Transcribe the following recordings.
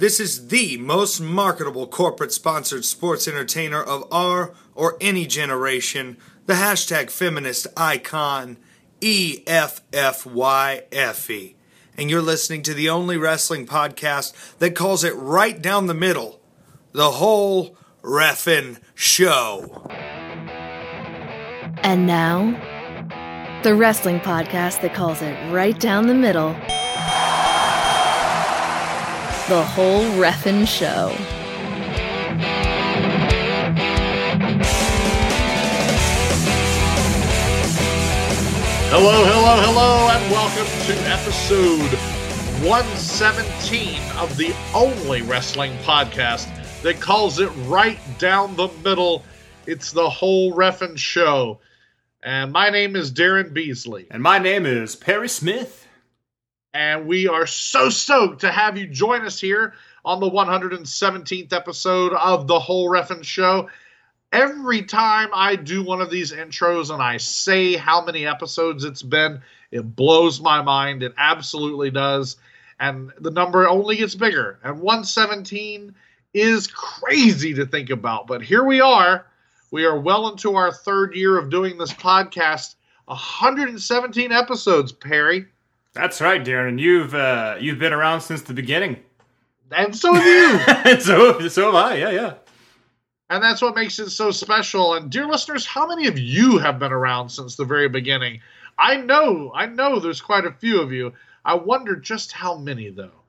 This is the most marketable corporate sponsored sports entertainer of our or any generation, the hashtag feminist icon, EFFYFE. And you're listening to the only wrestling podcast that calls it right down the middle the whole reffin' show. And now, the wrestling podcast that calls it right down the middle the whole reffin' show. Hello, hello, hello, and welcome to episode 117 of the only wrestling podcast that calls it right down the middle. It's the whole reffin' show. And my name is Daryn Beasley. And my name is Perry Smith. And we are so stoked to have you join us here on the 117th episode of the whole reffin' show every time I do one of these intros and I say how many episodes it's been, it blows my mind. It absolutely does. And the number only gets bigger. And 117 is crazy to think about. But here we are. We are well into our third year of doing this podcast. 117 episodes, Perry. That's right, Daryn. You've uh, you've been around since the beginning, and so have you. And so so have I. Yeah, yeah. And that's what makes it so special. And dear listeners, how many of you have been around since the very beginning? I know, I know there's quite a few of you. I wonder just how many, though.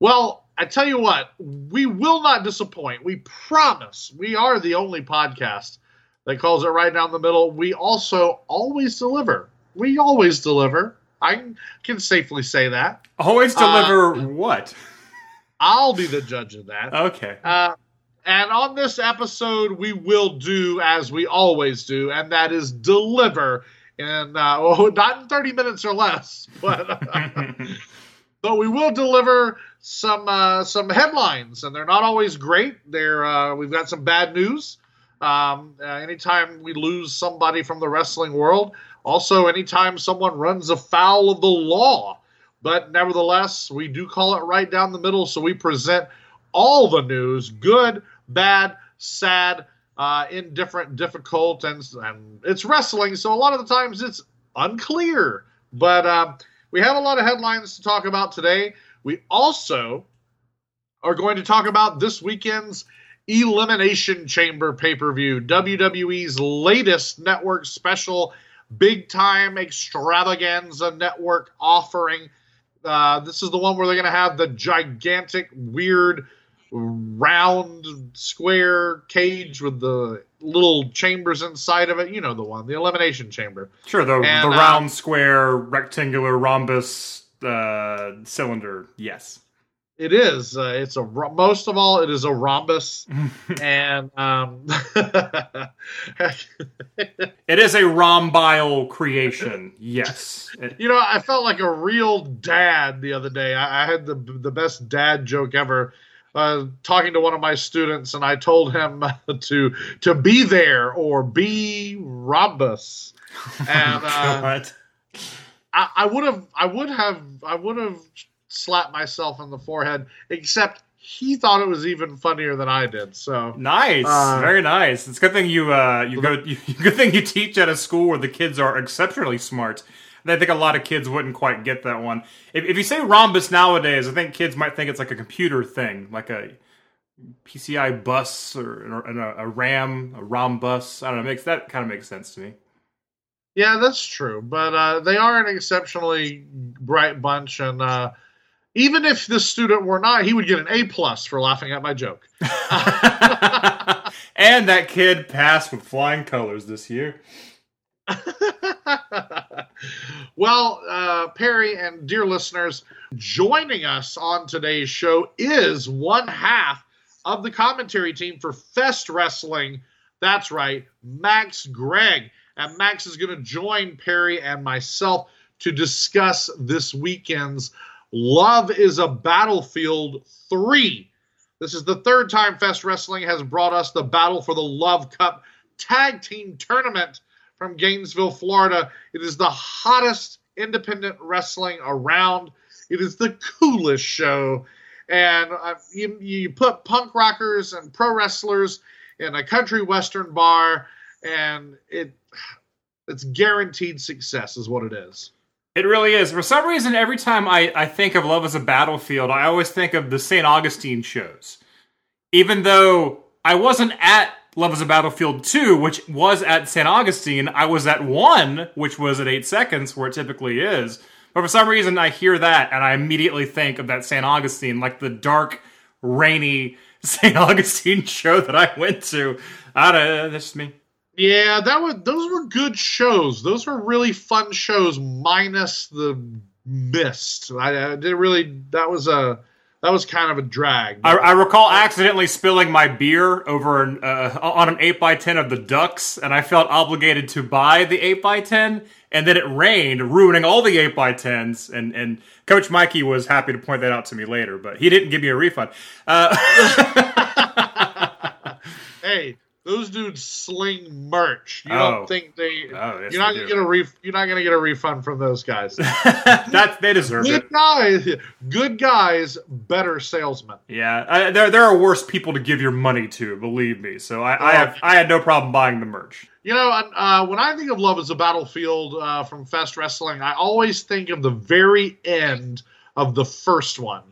Well, I tell you what, we will not disappoint. We promise we are the only podcast that calls it right down the middle. We also always deliver. We always deliver. I can safely say that. Always deliver uh, what? I'll be the judge of that. Okay. Uh, and on this episode, we will do as we always do, and that is deliver in uh, well, not in 30 minutes or less, but uh, but we will deliver some uh, some headlines, and they're not always great. They're uh, we've got some bad news. Um, uh, anytime we lose somebody from the wrestling world, also anytime someone runs afoul of the law. But nevertheless, we do call it right down the middle, so we present all the news, good, bad, sad, uh, indifferent, difficult, and, and it's wrestling, so a lot of the times it's unclear. But uh, we have a lot of headlines to talk about today. We also are going to talk about this weekend's Elimination Chamber pay per view, WWE's latest network special, big time extravaganza network offering. Uh, this is the one where they're going to have the gigantic, weird round square cage with the little chambers inside of it. You know the one, the elimination chamber. Sure, the and, the uh, round uh, square rectangular rhombus uh, cylinder. Yes. It is. Uh, it's a most of all, it is a rhombus, and um, it is a rhombile creation. Yes. You know, I felt like a real dad the other day. I, I had the the best dad joke ever uh, talking to one of my students, and I told him to to be there or be rhombus, And uh, I, I would have, I would have, I would have slapped myself in the forehead, except he thought it was even funnier than I did. So nice, uh, very nice. It's a good thing you uh, you go. You, good thing you teach at a school where the kids are exceptionally smart. I think a lot of kids wouldn't quite get that one. If, if you say rhombus nowadays, I think kids might think it's like a computer thing, like a PCI bus or, a, a, RAM, a ROM bus. I don't know. Makes that kind of makes sense to me. Yeah, that's true. But uh, they are an exceptionally bright bunch, and uh, even if this student were not, he would get an A plus for laughing at my joke. and that kid passed with flying colors this year. well, uh, Perry and dear listeners, joining us on today's show is one half of the commentary team for Fest Wrestling. That's right, Maxx Gregg. And Maxx is going to join Perry and myself to discuss this weekend's Love is a Battlefield 3. This is the third time Fest Wrestling has brought us the Battle for the Love Cup Tag Team Tournament from Gainesville, Florida. It is the hottest independent wrestling around. It is the coolest show. and uh, you, you put punk rockers and pro wrestlers in a country western bar, and it it's guaranteed success, is what it is. It really is. For some reason, every time I, I think of Love as a Battlefield, I always think of the St. Augustine shows. Even though I wasn't at Love as a Battlefield 2, which was at St. Augustine, I was at 1, which was at 8 seconds, where it typically is. But for some reason, I hear that and I immediately think of that St. Augustine, like the dark, rainy St. Augustine show that I went to. I don't know, that's just me. Yeah, that was those were good shows. Those were really fun shows, minus the mist. I, I did really. That was a that was kind of a drag. I, I recall accidentally spilling my beer over an, uh, on an eight x ten of the Ducks, and I felt obligated to buy the eight x ten. And then it rained, ruining all the eight x tens. And and Coach Mikey was happy to point that out to me later, but he didn't give me a refund. Uh, hey, those dudes sling merch. You Oh. don't think they? Oh, yes, you're not they gonna do. get a ref, You're not gonna get a refund from those guys. that they deserve it. good guys, good guys, better salesmen. Yeah, I, there there are worse people to give your money to, believe me. So I, I have I had no problem buying the merch. You know, uh, when I think of Love as a Battlefield uh, from Fest Wrestling, I always think of the very end of the first one.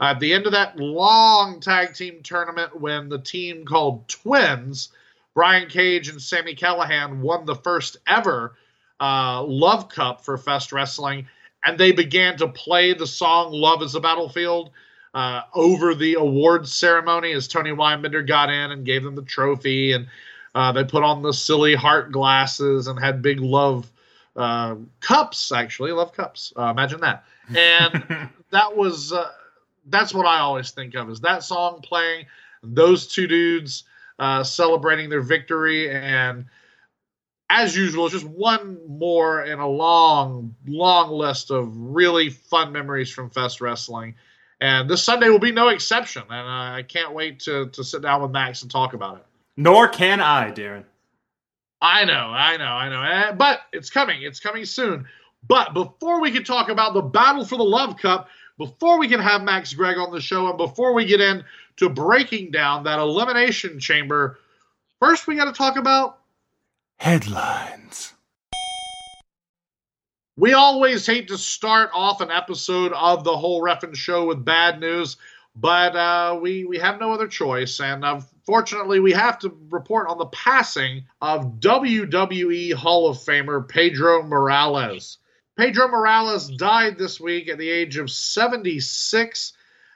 At the end of that long tag team tournament, when the team called Twins, Brian Cage and Sami Callihan won the first ever uh, Love Cup for Fest Wrestling, and they began to play the song Love is a Battlefield. Uh, over the awards ceremony, as Tony Weinbender got in and gave them the trophy, and uh, they put on the silly heart glasses and had big love uh, cups, actually, love cups. Uh, imagine that. And that was uh, that's what I always think of is that song playing, those two dudes uh, celebrating their victory, and as usual, just one more in a long, long list of really fun memories from Fest Wrestling. And this Sunday will be no exception, and I can't wait to to sit down with Maxx and talk about it. Nor can I, Daryn. I know, I know, I know. Eh, But it's coming. It's coming soon. But before we can talk about the battle for the Love Cup, before we can have Maxx Gregg on the show, and before we get into breaking down that elimination chamber, first we got to talk about. Headlines. We always hate to start off an episode of the whole Reffin show with bad news, but uh, we we have no other choice, and unfortunately, we have to report on the passing of WWE Hall of Famer Pedro Morales. Pedro Morales died this week at the age of 76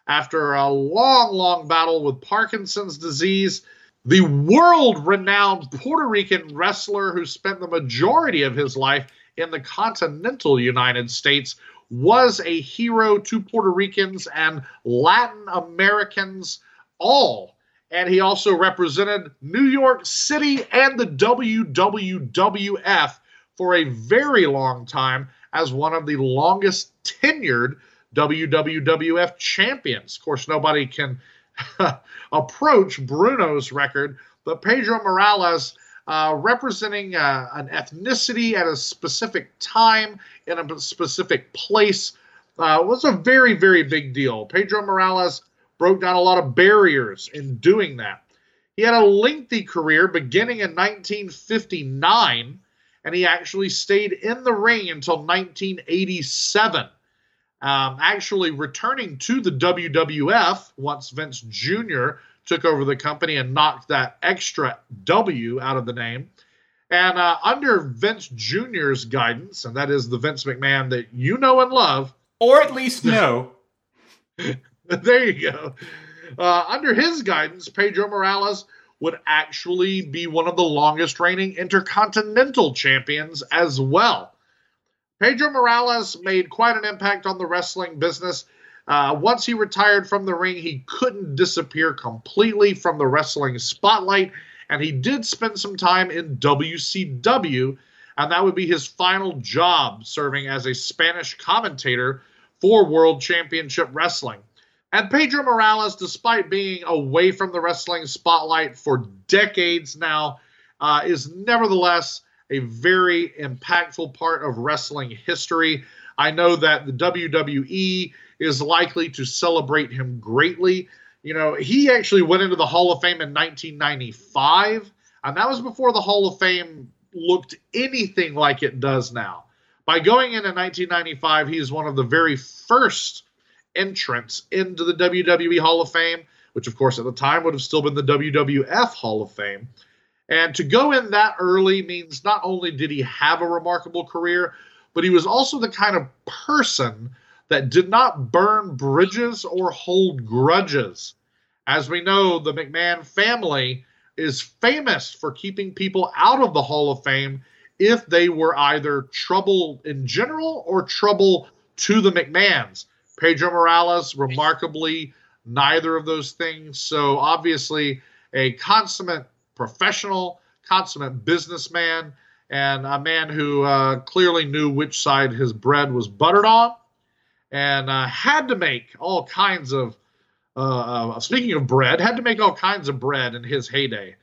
after a long, long battle with Parkinson's disease. The world renowned Puerto Rican wrestler who spent the majority of his life in the continental United States was a hero to Puerto Ricans and Latin Americans all. And he also represented New York City and the WWWF for a very long time as one of the longest tenured WWWF champions. Of course, nobody can approach Bruno's record, but Pedro Morales. Uh, representing uh, an ethnicity at a specific time in a specific place uh, was a very, very big deal. Pedro Morales broke down a lot of barriers in doing that. He had a lengthy career beginning in 1959, and he actually stayed in the ring until 1987. Um, actually, returning to the WWF once Vince Jr. took over the company and knocked that extra W out of the name. And uh, under Vince Jr.'s guidance, and that is the Vince McMahon that you know and love, Or at least know. there you go. Uh, under his guidance, Pedro Morales would actually be one of the longest reigning intercontinental champions as well. Pedro Morales made quite an impact on the wrestling business. Uh, once he retired from the ring, he couldn't disappear completely from the wrestling spotlight, and he did spend some time in WCW, and that would be his final job, serving as a Spanish commentator for World Championship Wrestling. And Pedro Morales, despite being away from the wrestling spotlight for decades now, uh, is nevertheless a very impactful part of wrestling history. I know that the WWE is likely to celebrate him greatly. You know, he actually went into the Hall of Fame in 1995, and that was before the Hall of Fame looked anything like it does now. By going in in 1995, he is one of the very first entrants into the WWE Hall of Fame, which, of course, at the time would have still been the WWF Hall of Fame. And to go in that early means not only did he have a remarkable career, but he was also the kind of person that did not burn bridges or hold grudges. As we know, the McMahon family is famous for keeping people out of the Hall of Fame if they were either trouble in general or trouble to the McMahons. Pedro Morales, remarkably, neither of those things. So, obviously, a consummate professional, consummate businessman, and a man who uh, clearly knew which side his bread was buttered on and uh, had to make all kinds of uh, uh, speaking of bread, had to make all kinds of bread in his heyday.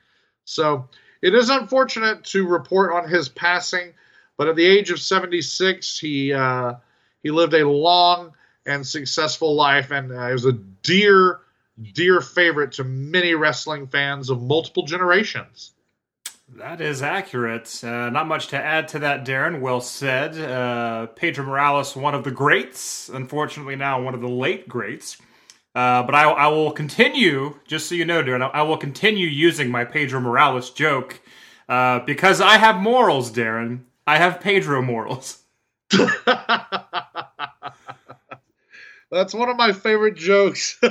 So it is unfortunate to report on his passing, but at the age of 76, he uh, he lived a long and successful life, and uh, he was a dear, dear favorite to many wrestling fans of multiple generations. That is accurate. Uh, not much to add to that, Daryn. Well said. Uh, Pedro Morales, one of the greats. Unfortunately, now one of the late greats. Uh, but I, I, will continue, just so you know, Daryn, I will continue using my Pedro Morales joke uh, because I have morals, Daryn. I have Pedro morals. That's one of my favorite jokes.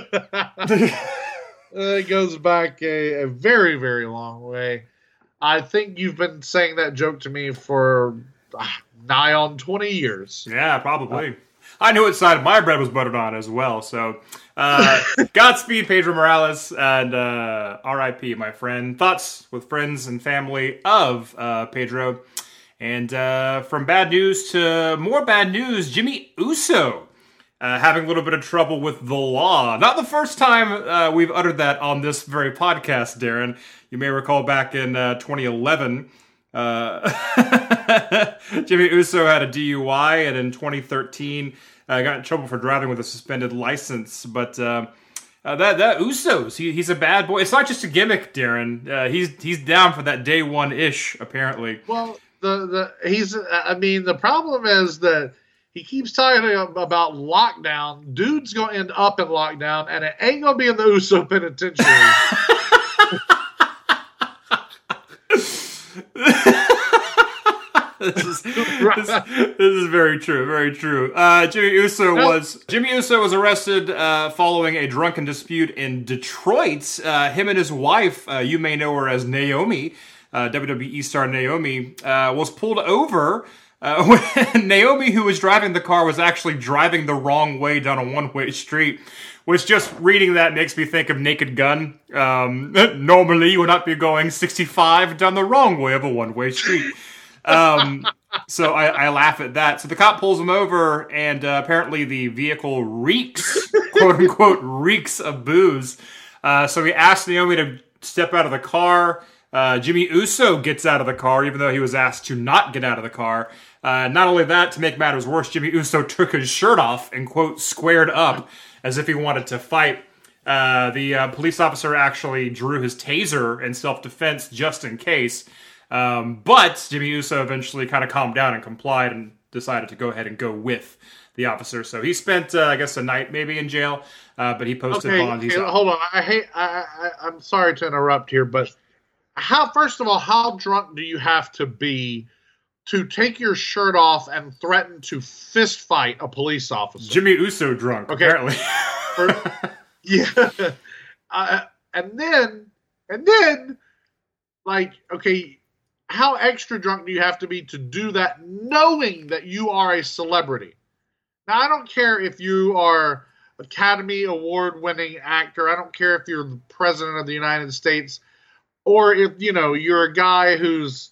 it goes back a, a, very, very long way. I think you've been saying that joke to me for uh, nigh on 20 years. Yeah, probably. Uh, I knew what side of my bread was buttered on as well. So, uh, Godspeed, Pedro Morales, and uh, R.I.P. My friend. Thoughts with friends and family of uh, Pedro. And uh, from bad news to more bad news, Jimmy Uso uh, having a little bit of trouble with the law. Not the first time uh, we've uttered that on this very podcast, Daryn. You may recall back in 2011. Uh, Jimmy Uso had a DUI, and in 2013, uh, got in trouble for driving with a suspended license. But uh, uh, that that Usos, he, he's a bad boy. It's not just a gimmick, Daryn. Uh, he's he's down for that day one ish, apparently. Well, the the he's. I mean, the problem is that he keeps talking about lockdown. Dude's going to end up in lockdown, and it ain't going to be in the Uso penitentiary. this, is, this, this, is very true, very true. Uh, Jimmy Uso was Jimmy Uso was arrested uh, following a drunken dispute in Detroit. Uh, him and his wife, uh, you may know her as Naomi, uh, WWE star Naomi, uh, was pulled over. when Naomi, who was driving the car, was actually driving the wrong way down a one-way street, which just reading that makes me think of Naked Gun. Um, normally, you would not be going 65 down the wrong way of a one-way street. Um, so I, I, laugh at that. So the cop pulls him over, and uh, apparently the vehicle reeks, quote unquote, reeks of booze. Uh, so he asks Naomi to step out of the car. Uh, Jimmy Uso gets out of the car, even though he was asked to not get out of the car. Uh, not only that, to make matters worse, Jimmy Uso took his shirt off and, quote, squared up as if he wanted to fight. Uh, the uh, police officer actually drew his taser in self defense just in case. Um, but Jimmy Uso eventually kind of calmed down and complied and decided to go ahead and go with the officer. So he spent, uh, I guess, a night maybe in jail, uh, but he posted okay, bond. He's hold on, I hate. I, I, I'm sorry to interrupt here, but how? First of all, how drunk do you have to be? To take your shirt off and threaten to fist fight a police officer. Jimmy Uso drunk, okay. apparently. Yeah. Uh, and then, and then, like, okay, how extra drunk do you have to be to do that knowing that you are a celebrity? Now, I don't care if you are Academy Award winning actor. I don't care if you're the president of the United States or if, you know, you're a guy who's,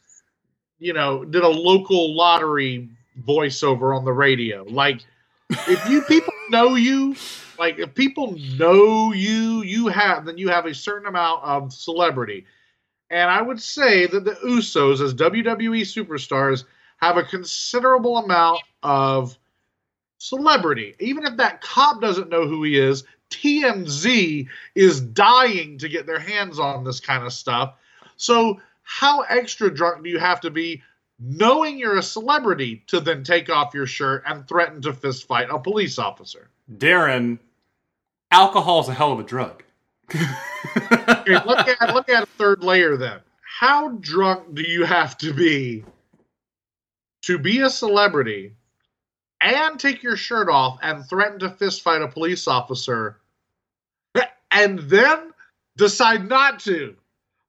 you know, did a local lottery voiceover on the radio. Like, if you people know you, like, if people know you, you have, then you have a certain amount of celebrity. And I would say that the Usos, as WWE superstars, have a considerable amount of celebrity. Even if that cop doesn't know who he is, TMZ is dying to get their hands on this kind of stuff. So, how extra drunk do you have to be knowing you're a celebrity to then take off your shirt and threaten to fist fight a police officer? Daryn, alcohol is a hell of a drug. Okay, look at look at a third layer then. How drunk do you have to be to be a celebrity and take your shirt off and threaten to fist fight a police officer and then decide not to?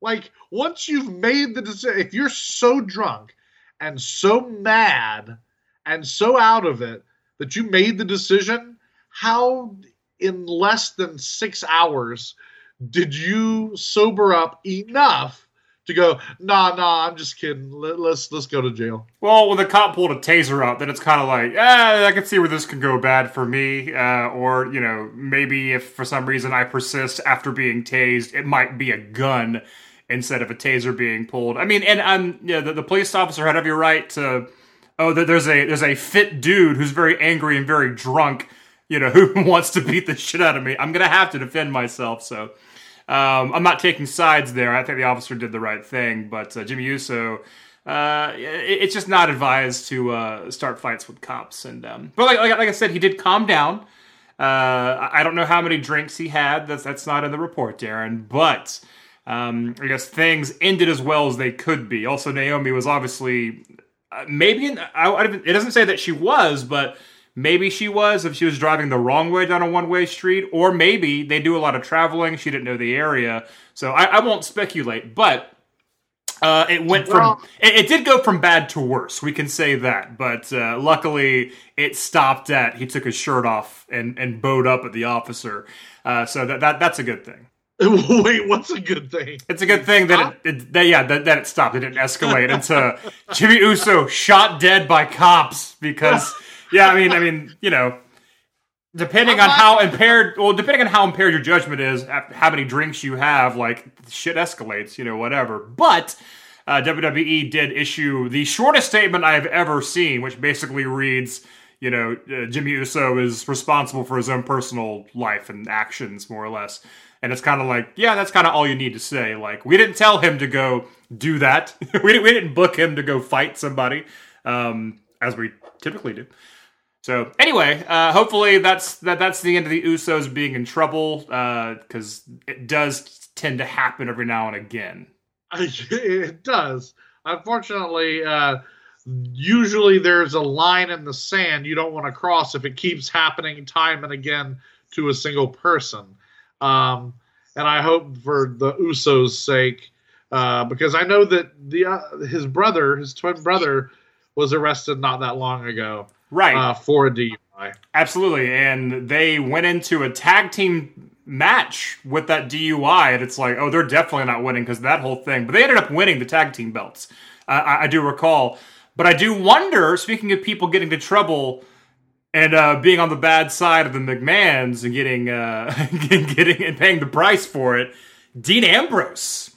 Like once you've made the decision, if you're so drunk and so mad and so out of it that you made the decision, how in less than six hours did you sober up enough to go, nah, nah, I'm just kidding. Let, let's let's go to jail. Well, when the cop pulled a taser out, then it's kind of like, eh, I can see where this can go bad for me. Uh, or, you know, maybe if for some reason I persist after being tased, it might be a gun instead of a taser being pulled. I mean, and I'm, you know, the, the police officer had every right to, oh, there's a there's a fit dude who's very angry and very drunk, you know, who wants to beat the shit out of me. I'm gonna have to defend myself. So um, I'm not taking sides there. I think the officer did the right thing, but uh, Jimmy Uso. Uh, it, it's just not advised to uh, start fights with cops, and um, but like, like, like I said, he did calm down. Uh, I don't know how many drinks he had. That's that's not in the report, Daryn. But um, I guess things ended as well as they could be. Also, Naomi was obviously uh, maybe in, I, I, it doesn't say that she was, but maybe she was if she was driving the wrong way down a one way street, or maybe they do a lot of traveling. She didn't know the area, so I, I won't speculate. But uh, it went from it, it, did go from bad to worse. We can say that, but uh, luckily it stopped at he took his shirt off and and bowed up at the officer. Uh, so that, that that's a good thing. Wait, what's a good thing? It's a good thing that it, it that, yeah that, that it stopped. It didn't escalate into Jimmy Uso shot dead by cops because yeah, I mean I mean you know depending on how impaired well depending on how impaired your judgment is how many drinks you have like shit escalates you know whatever but uh, WWE did issue the shortest statement I've ever seen which basically reads you know uh, Jimmy Uso is responsible for his own personal life and actions more or less and it's kind of like, yeah, that's kind of all you need to say. Like, we didn't tell him to go do that. we, didn't, we didn't book him to go fight somebody, um, as we typically do. So anyway, uh, hopefully that's that that's the end of the Usos being in trouble because uh, it does tend to happen every now and again. It does. Unfortunately, uh, usually there's a line in the sand you don't want to cross if it keeps happening time and again to a single person. Um, and I hope for the Usos' sake, uh, because I know that the uh, his brother, his twin brother, was arrested not that long ago, right, uh, for a DUI. Absolutely, and they went into a tag team match with that DUI, and it's like, oh, they're definitely not winning because that whole thing. But they ended up winning the tag team belts. I, I do recall, but I do wonder. Speaking of people getting into trouble and uh, being on the bad side of the McMahons and getting uh, getting and paying the price for it. Dean Ambrose,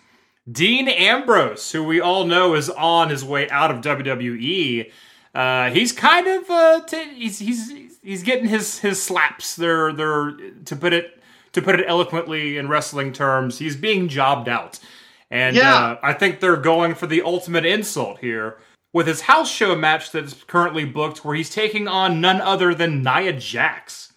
Dean Ambrose, who we all know is on his way out of WWE. Uh, he's kind of uh, t- he's he's he's getting his his slaps. They're they're to put it to put it eloquently in wrestling terms. He's being jobbed out, and yeah. Uh, I think they're going for the ultimate insult here with his house show match that is currently booked, where he's taking on none other than Nia Jax.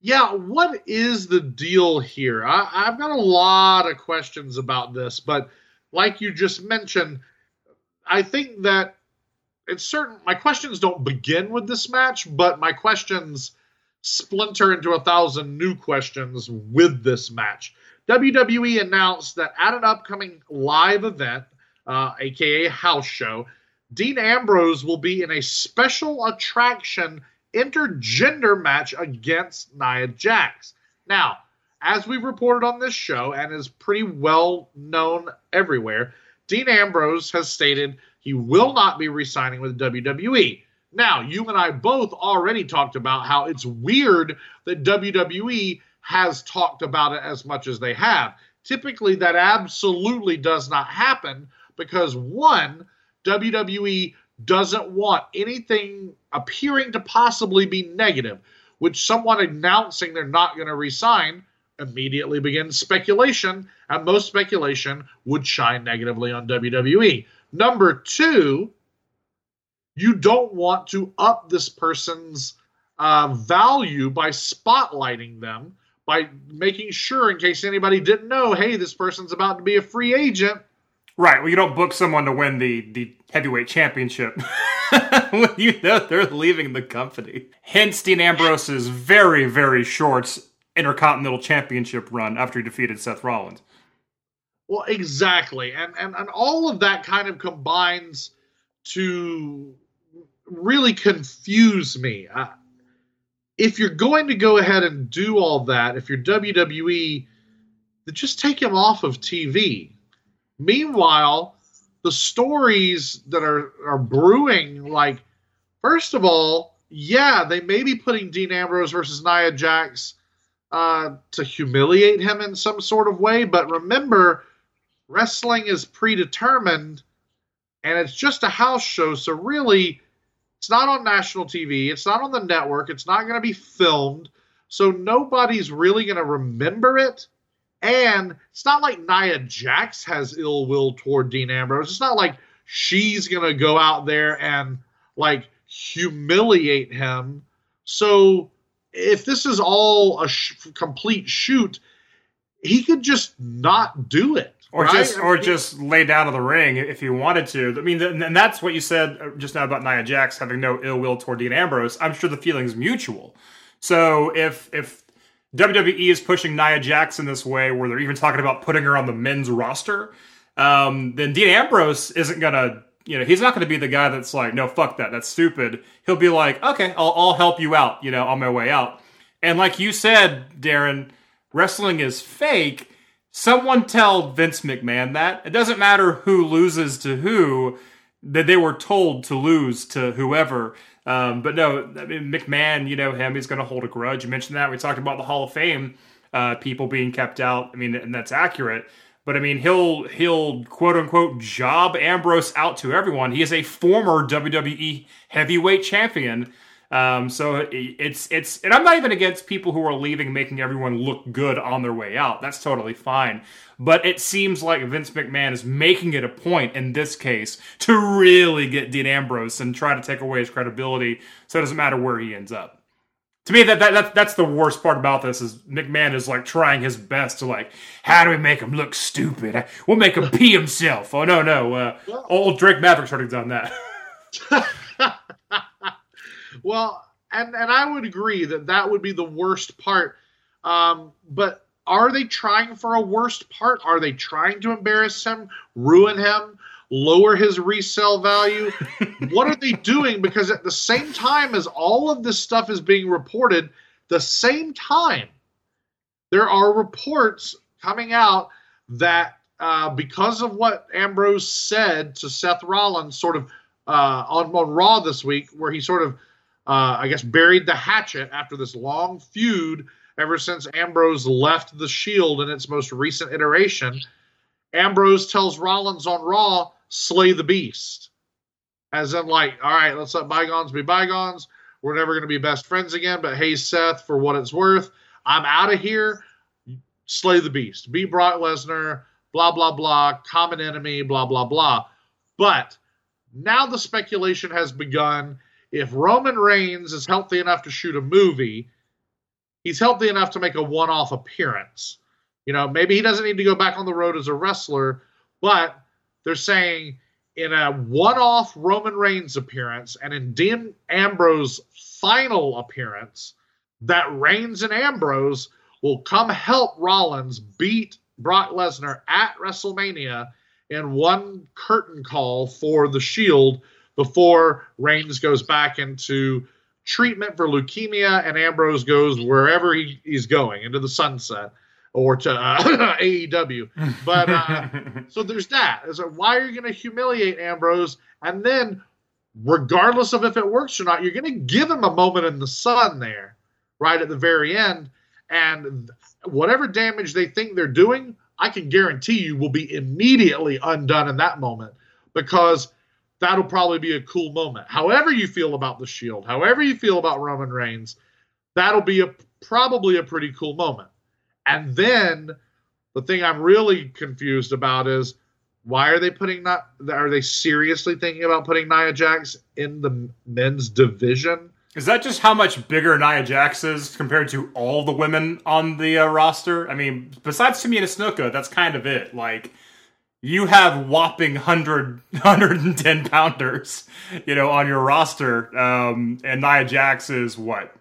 Yeah, what is the deal here? I, I've got a lot of questions about this, but like you just mentioned, I think that it's certain. My questions don't begin with this match, but my questions splinter into a thousand new questions with this match. WWE announced that at an upcoming live event, uh, aka house show, Dean Ambrose will be in a special attraction intergender match against Nia Jax. Now, as we reported on this show and is pretty well known everywhere, Dean Ambrose has stated he will not be re-signing with WWE. Now, you and I both already talked about how it's weird that WWE has talked about it as much as they have. Typically, that absolutely does not happen because one, WWE doesn't want anything appearing to possibly be negative, which someone announcing they're not going to resign immediately begins speculation, and most speculation would shine negatively on WWE. Number two, you don't want to up this person's uh, value by spotlighting them, by making sure, in case anybody didn't know, hey, this person's about to be a free agent. Right. Well, you don't book someone to win the, the heavyweight championship when you know they're leaving the company. Hence, Dean Ambrose's very, very short Intercontinental Championship run after he defeated Seth Rollins. Well, exactly. And, and, and all of that kind of combines to really confuse me. Uh, if you're going to go ahead and do all that, if you're WWE, just take him off of TV. Meanwhile, the stories that are, are brewing, like, first of all, yeah, they may be putting Dean Ambrose versus Nia Jax uh, to humiliate him in some sort of way, but remember, wrestling is predetermined and it's just a house show, so really it's not on national TV. It's not on the network. It's not going to be filmed. So nobody's really going to remember it. And it's not like Nia Jax has ill will toward Dean Ambrose. It's not like she's going to go out there and like humiliate him. So if this is all a sh- complete shoot, he could just not do it or right? just or just lay down in the ring if he wanted to. I mean, and that's what you said uh, just now about Nia Jax having no ill will toward Dean Ambrose. I'm sure the feeling's mutual. So if if WWE is pushing Nia in this way, where they're even talking about putting her on the men's roster, um, then Dean Ambrose isn't gonna. You know, he's not to be the guy that's like, no, fuck that, that's stupid. He'll be like, okay, I'll, I'll help you out, you know, on my way out. And like you said, Daryn, wrestling is fake Someone tell Vince McMahon that. It doesn't matter who loses to who, that they were told to lose to whoever. Um, but no, I mean, McMahon, you know him, he's going to hold a grudge. You mentioned that. We talked about the Hall of Fame uh, people being kept out. I mean, and that's accurate. But I mean, he'll he'll quote unquote job Ambrose out to everyone. He is a former WWE heavyweight champion. Um, so it's it's and I'm not even against people who are leaving, making everyone look good on their way out. That's totally fine. But it seems like Vince McMahon is making it a point in this case to really get Dean Ambrose and try to take away his credibility. So it doesn't matter where he ends up. To me, that, that, that that's the worst part about this is McMahon is like trying his best to like, how do we make him look stupid? We'll make him pee himself. Oh no no, uh, old Drake Maverick's already done that. Well, and and I would agree that that would be the worst part. Um, but are they trying for a worst part? Are they trying to embarrass him, ruin him, lower his resale value? what are they doing? Because at the same time as all of this stuff is being reported, the same time there are reports coming out that uh, because of what Ambrose said to Seth Rollins, sort of uh, on, on Raw this week, where he sort of uh, I guess, buried the hatchet after this long feud ever since Ambrose left the Shield in its most recent iteration. Ambrose tells Rollins on Raw, slay the beast. As in, like, all right, let's let bygones be bygones. We're never going to be best friends again, but hey, Seth, for what it's worth, I'm out of here. Slay the beast. Be Brock Lesnar, blah, blah, blah, common enemy, blah, blah, blah. But now the speculation has begun if Roman Reigns is healthy enough to shoot a movie, he's healthy enough to make a one off appearance. You know, maybe he doesn't need to go back on the road as a wrestler, but they're saying in a one off Roman Reigns appearance and in Dean Ambrose final appearance, that Reigns and Ambrose will come help Rollins beat Brock Lesnar at WrestleMania in one curtain call for the Shield before Reigns goes back into treatment for leukemia and Ambrose goes wherever he, he's going into the sunset or to uh, AEW. But uh, so there's that. So why are you going to humiliate Ambrose? And then, regardless of if it works or not, you're going to give him a moment in the sun there, right at the very end. And whatever damage they think they're doing, I can guarantee you will be immediately undone in that moment because that'll probably be a cool moment. However you feel about the Shield, however you feel about Roman Reigns, that'll be a probably a pretty cool moment. And then the thing I'm really confused about is why are they putting not are they seriously thinking about putting Nia Jax in the men's division? Is that just how much bigger Nia Jax is compared to all the women on the uh, roster? I mean, besides Tamina Snuka, that's kind of it. Like, you have whopping 100, 110 pounders, you know, on your roster. Um, and Nia Jax is what?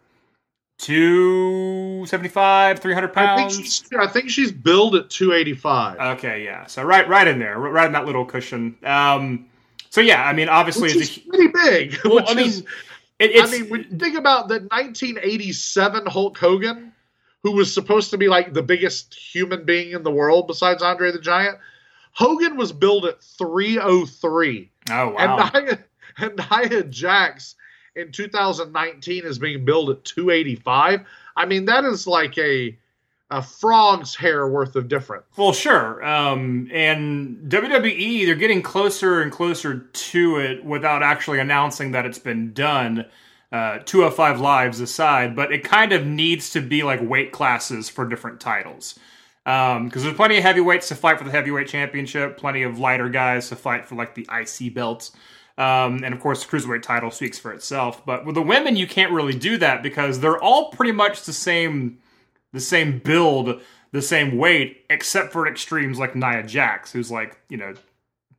275, 300 pounds? I think she's, I think she's billed at 285. Okay, yeah. So right right in there, right in that little cushion. Um, so yeah, I mean, obviously, which it's is pretty big. Well, I mean, is, it, it's, I mean, when you think about the 1987 Hulk Hogan, who was supposed to be like the biggest human being in the world besides Andre the Giant, Hogan was billed at 303. oh wow. And Nia, and Nia Jax in 2019 is being billed at 285. I mean, that is like a a frog's hair worth of difference. Well, sure. Um, and WWE, they're getting closer and closer to it without actually announcing that it's been done. Uh, 205 lives aside, but it kind of needs to be like weight classes for different titles. Because um, there's plenty of heavyweights to fight for the heavyweight championship, plenty of lighter guys to fight for like the IC belts. Um, and of course, the cruiserweight title speaks for itself. But with the women, you can't really do that because they're all pretty much the same the same build, the same weight, except for extremes like Nia Jax, who's like, you know,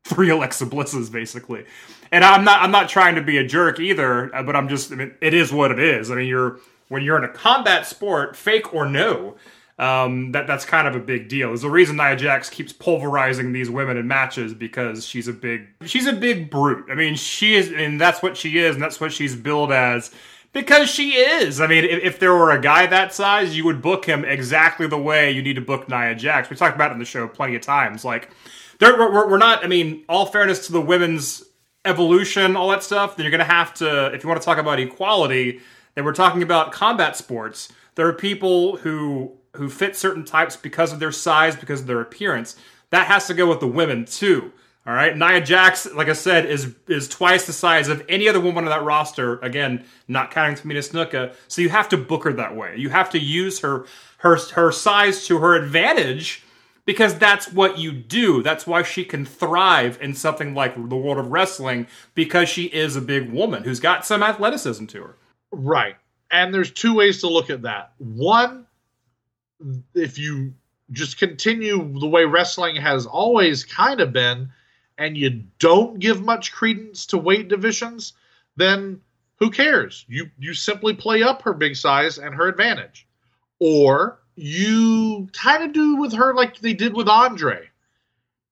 three Alexa Blisses basically. And I'm not I'm not trying to be a jerk either, uh, but I'm just I mean, it is what it is. I mean, you're when you're in a combat sport, fake or no, um, that that's kind of a big deal. There's a reason Nia Jax keeps pulverizing these women in matches because she's a big she's a big brute. I mean, she is, and that's what she is, and that's what she's billed as because she is. I mean, if, if, there were a guy that size, you would book him exactly the way you need to book Nia Jax. We talked about it in the show plenty of times. Like, we're, we're not, I mean, all fairness to the women's evolution, all that stuff, then you're going to have to, if you want to talk about equality, then we're talking about combat sports. There are people who who fit certain types because of their size, because of their appearance. That has to go with the women too. All right, Nia Jax, like I said, is is twice the size of any other woman on that roster. Again, not counting Tamina Snuka. So you have to book her that way. You have to use her her her size to her advantage because that's what you do. That's why she can thrive in something like the world of wrestling because she is a big woman who's got some athleticism to her. Right. And there's two ways to look at that. One, if you just continue the way wrestling has always kind of been and you don't give much credence to weight divisions, then who cares? You you simply play up her big size and her advantage. Or you kind of do with her like they did with Andre.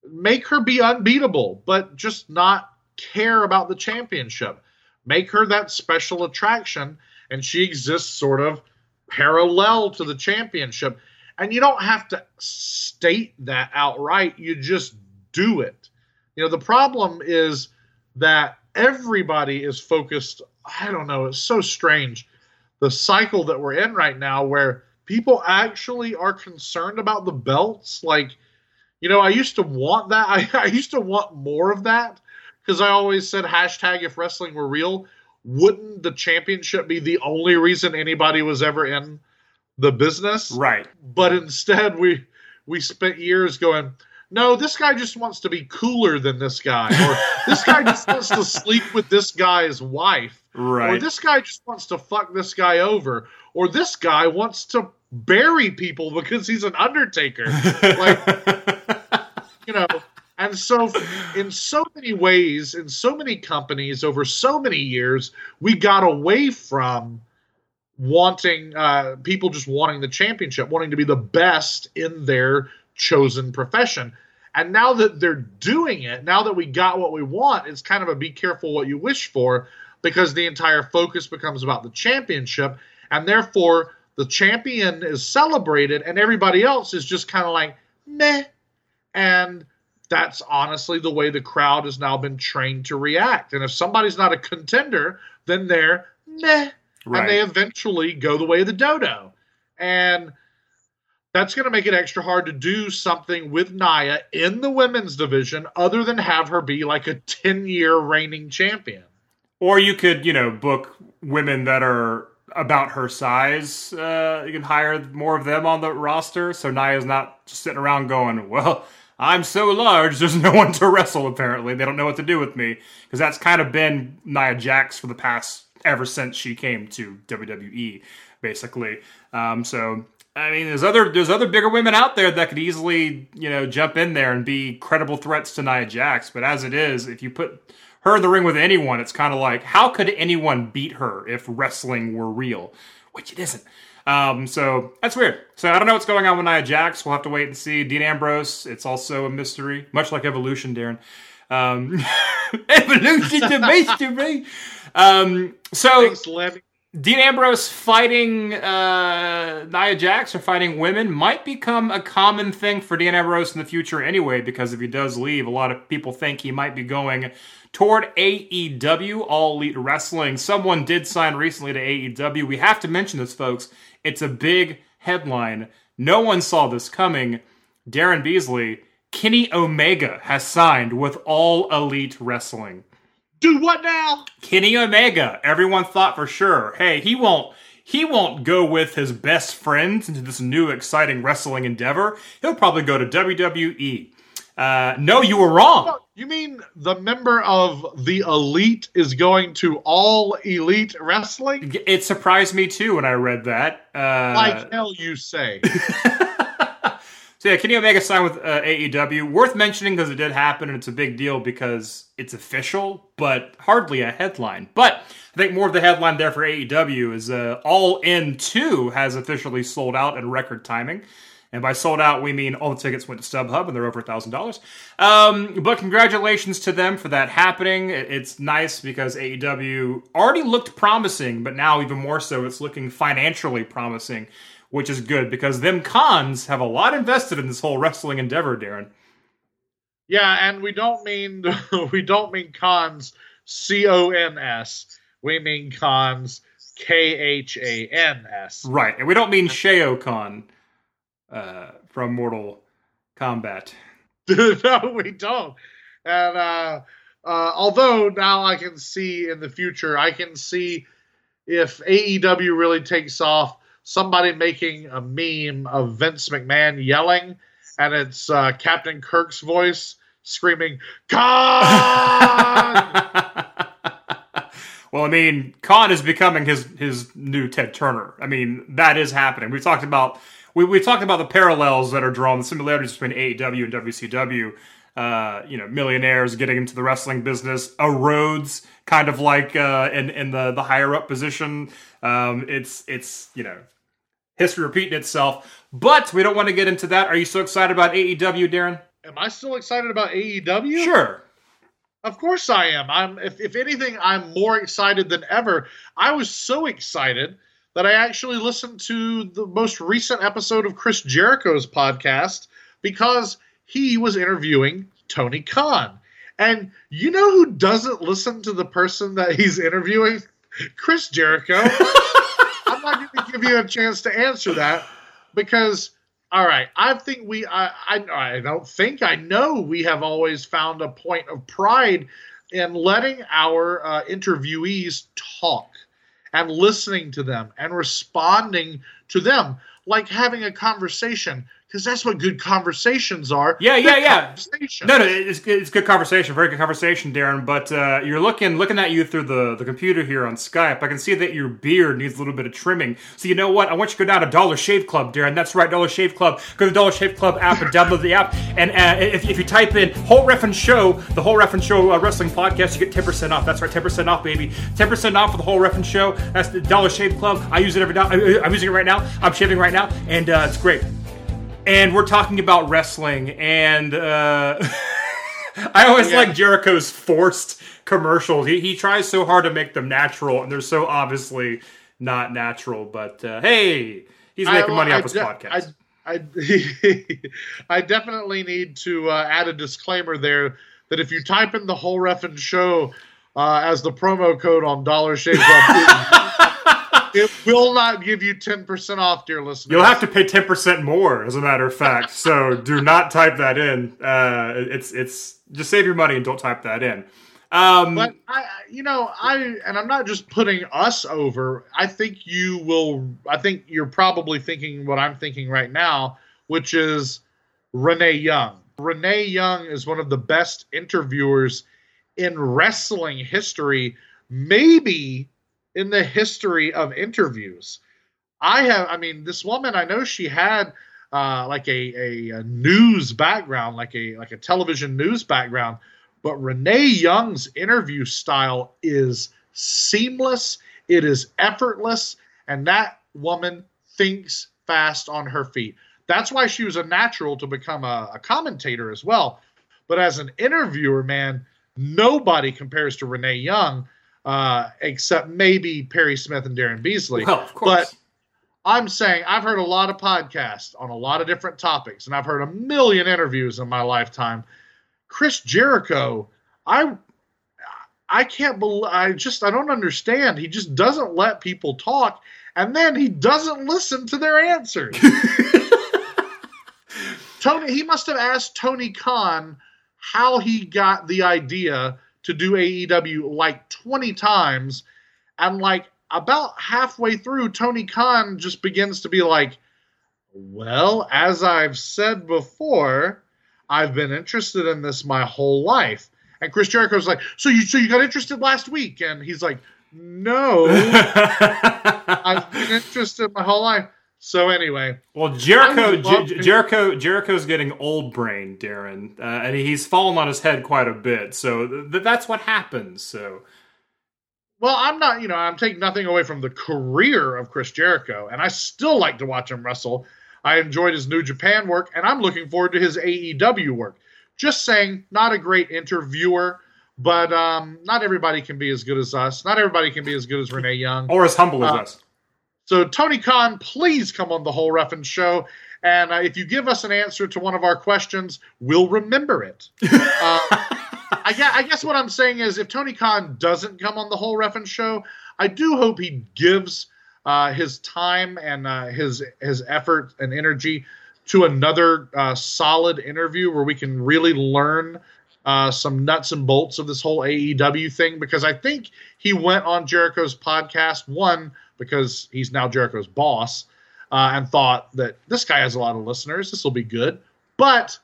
Make her be unbeatable, but just not care about the championship. Make her that special attraction, and she exists sort of parallel to the championship. And you don't have to state that outright, you just do it. You know, the problem is that everybody is focused. I don't know, it's so strange. The cycle that we're in right now where people actually are concerned about the belts. Like, you know, I used to want that. I, I used to want more of that because I always said hashtag if wrestling were real. Wouldn't the championship be the only reason anybody was ever in the business? Right. But instead, we we spent years going, no, this guy just wants to be cooler than this guy, or this guy just wants to sleep with this guy's wife, Right. or this guy just wants to fuck this guy over, or this guy wants to bury people because he's an undertaker. like, you know, and so in so many ways, in so many companies over so many years, we got away from wanting uh, people just wanting the championship, wanting to be the best in their chosen profession. And now that they're doing it, now that we got what we want, it's kind of a be careful what you wish for because the entire focus becomes about the championship. And therefore, the champion is celebrated and everybody else is just kind of like, meh. And that's honestly the way the crowd has now been trained to react. And if somebody's not a contender, then they're meh. Right. And they eventually go the way of the dodo. And that's going to make it extra hard to do something with Nia in the women's division other than have her be like a 10 year reigning champion. Or you could, you know, book women that are about her size. Uh, you can hire more of them on the roster. So Nia's not just sitting around going, well, I'm so large, there's no one to wrestle, apparently. They don't know what to do with me. Because that's kind of been Nia Jax for the past, ever since she came to WWE, basically. Um, so I mean, there's other there's other bigger women out there that could easily you know jump in there and be credible threats to Nia Jax. But as it is, if you put her in the ring with anyone, it's kind of like how could anyone beat her if wrestling were real, which it isn't. Um, so that's weird. So I don't know what's going on with Nia Jax. We'll have to wait and see. Dean Ambrose, it's also a mystery, much like Evolution, Daryn. Um, Evolution's a mystery. Um, so Thanks, Dean Ambrose fighting uh, Nia Jax or fighting women might become a common thing for Dean Ambrose in the future anyway, because if he does leave, a lot of people think he might be going toward AEW, All Elite Wrestling. Someone did sign recently to AEW. We have to mention this, folks. It's a big headline. No one saw this coming. Daryn Beasley, Kenny Omega has signed with All Elite Wrestling. Do what now? Kenny Omega. Everyone thought for sure, hey, he won't he won't go with his best friends into this new exciting wrestling endeavor. He'll probably go to WWE. Uh, no, you were wrong. You mean the member of the elite is going to all elite wrestling? It surprised me too when I read that. Uh, Like hell, you say. So yeah, Kenny Omega signed with uh, AEW. Worth mentioning because it did happen and it's a big deal because it's official, but hardly a headline. But I think more of the headline there for AEW is uh, All In 2 has officially sold out in record timing. And by sold out, we mean all the tickets went to StubHub and they're over $1,000. Um, but congratulations to them for that happening. It's nice because AEW already looked promising, but now even more so, it's looking financially promising, which is good because them cons have a lot invested in this whole wrestling endeavor, Daryn. yeah, and we don't mean we don't mean cons C O N S. We mean cons K H A N S. Right. And we don't mean Shao Kahn uh, from Mortal Kombat. no, we don't. And uh, uh, although now I can see in the future, I can see if AEW really takes off, somebody making a meme of Vince McMahon yelling, and it's uh, Captain Kirk's voice screaming, "Khan!" well, I mean, Khan is becoming his his new Ted Turner. I mean, that is happening. We talked about we we talked about the parallels that are drawn, the similarities between AEW and WCW. Uh, you know, millionaires getting into the wrestling business, a Rhodes kind of like uh, in in the the higher up position. Um, it's it's you know history repeating itself. But we don't want to get into that. Are you so excited about AEW, Daryn? Am I still excited about AEW? Sure. Of course I am. I'm if, if anything, I'm more excited than ever. I was so excited that I actually listened to the most recent episode of Chris Jericho's podcast because he was interviewing Tony Khan. And you know who doesn't listen to the person that he's interviewing? Chris Jericho. I'm not going to give you a chance to answer that because all right, I think we I, I I don't think I know we have always found a point of pride in letting our uh, interviewees talk and listening to them and responding to them like having a conversation because that's what good conversations are. Yeah, yeah, yeah. No, no, it's, it's good conversation, very good conversation, Daryn. But uh, you're looking looking at you through the, the computer here on Skype. I can see that your beard needs a little bit of trimming. So you know what? I want you to go down to Dollar Shave Club, Daryn. That's right, Dollar Shave Club. Go to the Dollar Shave Club app and download the app. And uh, if, if you type in whole ref and show, the whole ref and show uh, wrestling podcast, you get ten percent off. That's right, ten percent off, baby. Ten percent off for the whole ref and show. That's the Dollar Shave Club. I use it every now. I'm using it right now. I'm shaving right now, and uh, it's great and we're talking about wrestling and uh i always Yeah. like jericho's forced commercials he, he tries so hard to make them natural and they're so obviously not natural but uh, hey he's making I- money I off his de- podcast I, I, I definitely need to uh, add a disclaimer there that if you type in the whole ref and show uh, as the promo code on Dollar Shave it will not give you 10% off, dear listeners. You'll have to pay ten percent more, as a matter of fact. So do not type that in. Uh, it's it's just save your money and don't type that in. Um, But I- you know, I and I'm not just putting us over. I think you will. I think you're probably thinking what I'm thinking right now, which is Renee Young. Renee Young is one of the best interviewers in wrestling history, maybe in the history of interviews. I have. I mean, this woman. I know she had uh, like a, a, a news background, like a like a television news background. But Renee Young's interview style is seamless. It is effortless, and that woman thinks fast on her feet. That's why she was a natural to become a, a commentator as well. But as an interviewer, man, nobody compares to Renee Young, uh, except maybe Perry Smith and Daryn Beasley. well, of course. But I'm saying I've heard a lot of podcasts on a lot of different topics, and I've heard a million interviews in my lifetime. Chris Jericho, I I can't believe I just I don't understand. He just doesn't let people talk, and then he doesn't listen to their answers. Tony, he must have asked Tony Khan how he got the idea to do AEW like 20 times, and like about halfway through, Tony Khan just begins to be like, Well, as I've said before, I've been interested in this my whole life. And Chris Jericho's like, So you so you got interested last week? And he's like, No, I've been interested my whole life. So anyway, well, Jericho, Jer- Jericho, Jericho's getting old brain, Daryn, uh, and he's fallen on his head quite a bit. So th- that's what happens. So well, I'm not, you know, I'm taking nothing away from the career of Chris Jericho, and I still like to watch him wrestle. I enjoyed his New Japan work, and I'm looking forward to his AEW work. Just saying, not a great interviewer, but um, not everybody can be as good as us. Not everybody can be as good as Renee Young. or as humble as Uh, us. So, Tony Khan, please come on the whole Reffin show. And uh, if you give us an answer to one of our questions, we'll remember it. uh, I, guess, I guess what I'm saying is if Tony Khan doesn't come on the whole Reffin show, I do hope he gives uh, his time and uh, his his effort and energy to another uh, solid interview where we can really learn uh, some nuts and bolts of this whole AEW thing because I think he went on Jericho's podcast one because he's now Jericho's boss uh, and thought that this guy has a lot of listeners. This will be good, but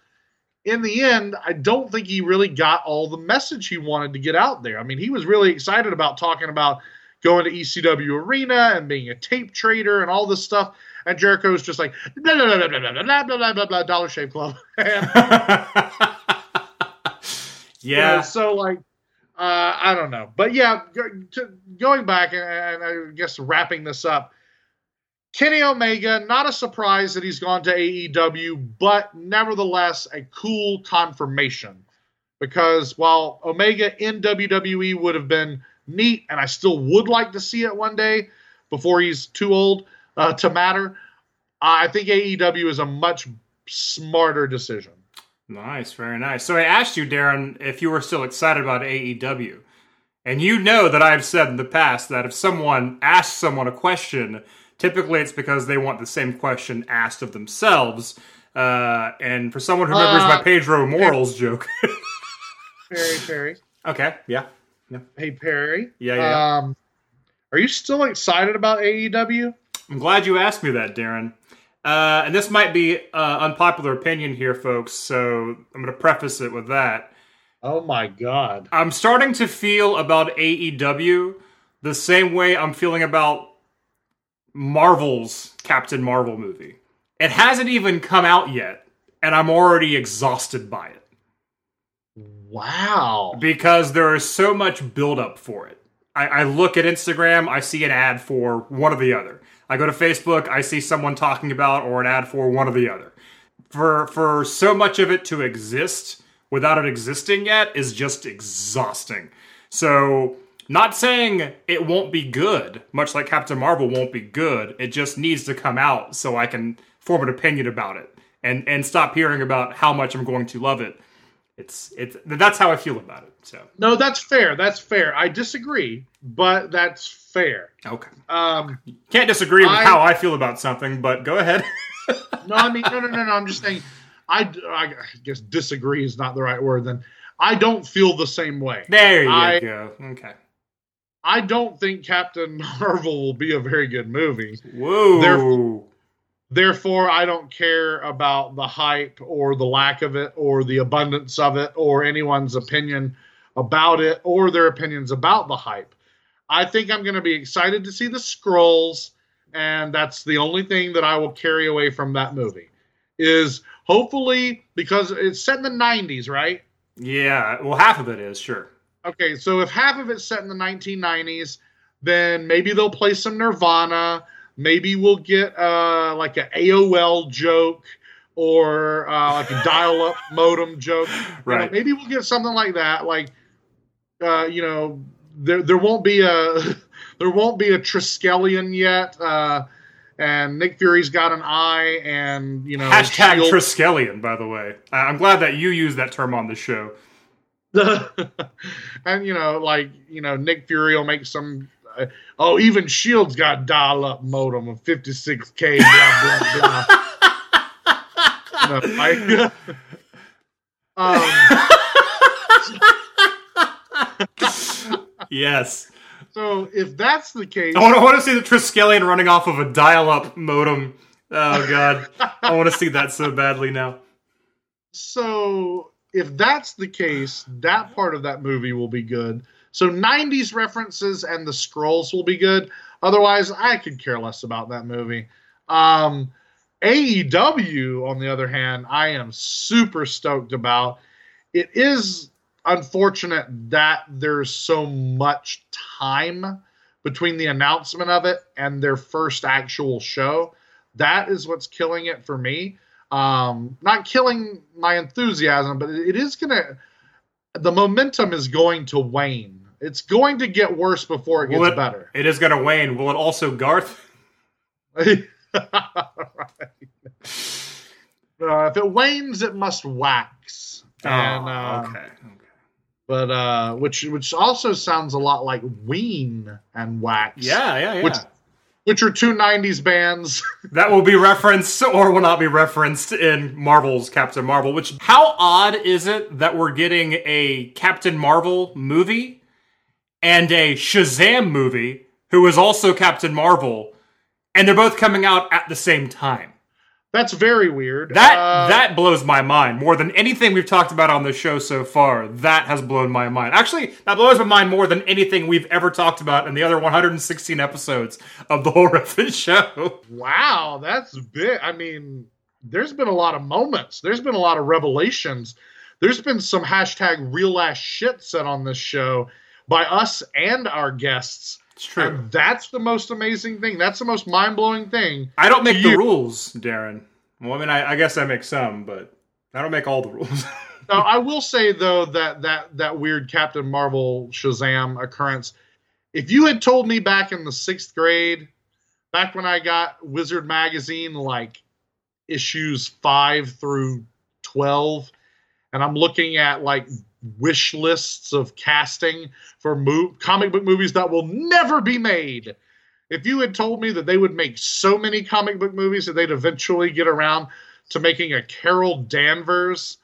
in the end, I don't think he really got all the message he wanted to get out there. I mean, he was really excited about talking about going to ECW Arena and being a tape trader and all this stuff. And Jericho's just like blah blah blah blah blah blah blah blah blah Dollar Shave Club. And, you know, yeah, so like, uh, I don't know, but yeah, to, going back and, I guess wrapping this up, Kenny Omega, not a surprise that he's gone to AEW, but nevertheless a cool confirmation because while Omega in WWE would have been neat, and I still would like to see it one day before he's too old uh, to matter, I think AEW is a much smarter decision. Nice, very nice. So I asked you, Daryn, if you were still excited about AEW. And you know that I've said in the past that if someone asks someone a question, typically it's because they want the same question asked of themselves. Uh, and for someone who remembers Uh, my Pedro Morals joke. Perry, Perry. okay, yeah. Hey Perry. Yeah, yeah. Um, are you still excited about AEW? I'm glad you asked me that, Daryn. Uh, and this might be uh, unpopular opinion here, folks, so I'm going to preface it with that. Oh my god. I'm starting to feel about AEW the same way I'm feeling about Marvel's Captain Marvel movie. It hasn't even come out yet, and I'm already exhausted by it Wow. because there is so much buildup for it. I, I look at Instagram, I see an ad for one or the other. I go to Facebook, I see someone talking about or an ad for one or the other. For for so much of it to exist without it existing yet is just exhausting. So not saying it won't be good, much like Captain Marvel won't be good. It just needs to come out so I can form an opinion about it and and stop hearing about how much I'm going to love it It's it's that's how I feel about it. So No, that's fair. That's fair. I disagree, but that's fair. okay, Um, can't disagree with I- how I feel about something, but go ahead. no, I mean, no, no, no, no. I'm just saying. I, I guess disagree is not the right word. Then I don't feel the same way. there you I- go. Okay. I don't think Captain Marvel will be a very good movie. Whoa. Therefore- Therefore, I don't care about the hype or the lack of it or the abundance of it or anyone's opinion about it or their opinions about the hype. I think I'm going to be excited to see the scrolls, and that's the only thing that I will carry away from that movie. Is hopefully because it's set in the 90s, right? yeah. Well, half of it is sure. Okay, so if half of it's set in the 1990s, then maybe they'll play some Nirvana. Maybe we'll get uh, like an AOL joke or uh, like a dial-up modem joke. You know, Right. maybe we'll get something like that. Like, uh, you know, there there won't be a there won't be a Triskelion yet. Uh, and Nick Fury's got an eye, and you know, Hashtag Shield- Triskelion, by the way. I'm glad that you use that term on the show. and you know, like you know, Nick Fury will make some. Uh, oh, even Shield's got dial-up modem of 56k. Blah blah blah. Like, um, Yes. so if that's the case, I want, I want to see the Triskelion running off of a dial-up modem. Oh god, I want to see that so badly now. so if that's the case, that part of that movie will be good. So 90s references and the scrolls will be good. Otherwise, I could care less about that movie. Um, AEW, on the other hand, I am super stoked about. It is unfortunate that there's so much time between the announcement of it and their first actual show. That is what's killing it for me. Um, not killing my enthusiasm, but it is gonna. The momentum is going to wane. It's going to get worse before it gets it- better. It is going to wane. Will it also Garth? right. Uh, if it wanes, it must wax. And, oh, uh, okay. But uh, which which also sounds a lot like Ween and Wax. Yeah, yeah, yeah. Which which are two '90s bands. That will be referenced or will not be referenced in Marvel's Captain Marvel. Which how odd is it that we're getting a Captain Marvel movie and a Shazam movie who is also Captain Marvel, and they're both coming out at the same time. That's very weird. That Uh, that blows my mind more than anything we've talked about on the show so far. That has blown my mind. Actually, that blows my mind more than anything we've ever talked about in the other 116 episodes of the whole show. Wow, that's big. I mean, there's been a lot of moments. There's been a lot of revelations. There's been some hashtag real ass shit said on this show by us and our guests. It's true. And that's the most amazing thing. That's the most mind blowing thing. I don't make to the rules, Daryn. Well, I mean, I, I guess I make some, but I don't make all the rules. Now, I will say though that that that weird Captain Marvel Shazam occurrence. If you had told me back in the sixth grade, back when I got Wizard magazine, like issues five through twelve, and I'm looking at like wish lists of casting for mo- comic book movies that will never be made. If you had told me that they would make so many comic book movies that they'd eventually get around to making a Carol Danvers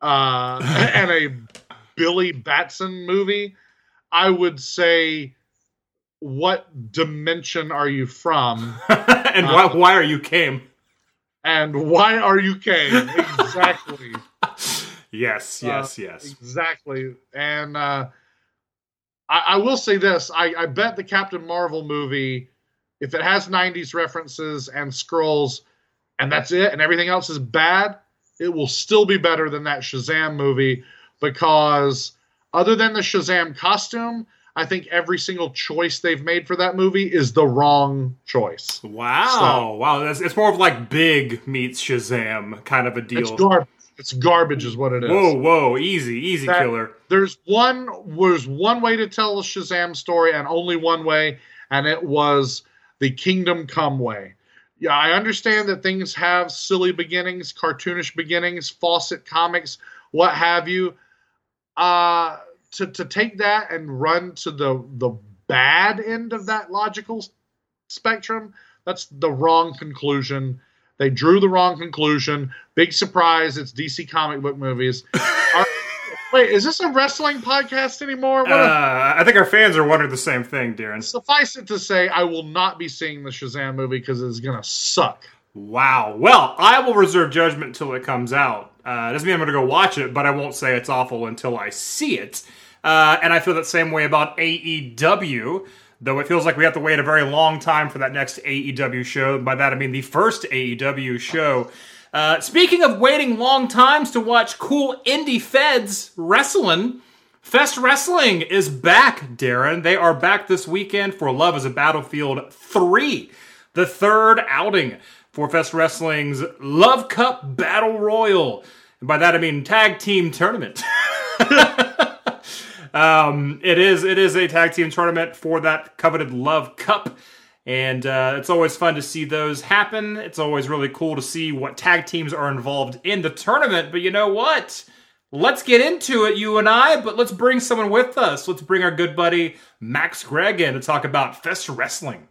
uh, and a Billy Batson movie, I would say, what dimension are you from? and why, why are you came? And why are you came? Exactly. Yes, yes, yes. Exactly. And uh, I, I will say this I, I bet the Captain Marvel movie, if it has 90s references and scrolls, and that's it, and everything else is bad, it will still be better than that Shazam movie because, other than the Shazam costume, I think every single choice they've made for that movie is the wrong choice. Wow, wow. That's, it's more of like Big meets Shazam kind of a deal. It's. It's garbage, is what it is. Whoa, whoa, easy, easy That- killer. there's one there's one way to tell the Shazam story and only one way, and it was the Kingdom Come way. yeah, I understand that things have silly beginnings, cartoonish beginnings, Fawcett comics, what have you. Uh, to to take that and run to the the bad end of that logical spectrum, that's the wrong conclusion. They drew the wrong conclusion. Big surprise! It's DC comic book movies. Wait, is this a wrestling podcast anymore? Uh, I think our fans are wondering the same thing, Daryn. suffice it to say, I will not be seeing the Shazam movie because it's gonna suck. Wow. Well, I will reserve judgment until it comes out. Uh, doesn't mean I'm going to go watch it, but I won't say it's awful until I see it. Uh, and I feel that same way about AEW, though it feels like we have to wait a very long time for that next AEW show. By that I mean the first AEW show. Uh, speaking of waiting long times to watch cool indie feds wrestling, Fest Wrestling is back, Daryn. They are back this weekend for Love is a Battlefield 3, the third outing for Fest Wrestling's Love Cup Battle Royal. And by that I mean tag team tournament. um, it is it is a tag team tournament for that coveted Love Cup. And uh, it's always fun to see those happen. It's always really cool to see what tag teams are involved in the tournament. But you know what? Let's get into it, you and I, but let's bring someone with us. Let's bring our good buddy Maxx Gregg in to talk about Fest Wrestling.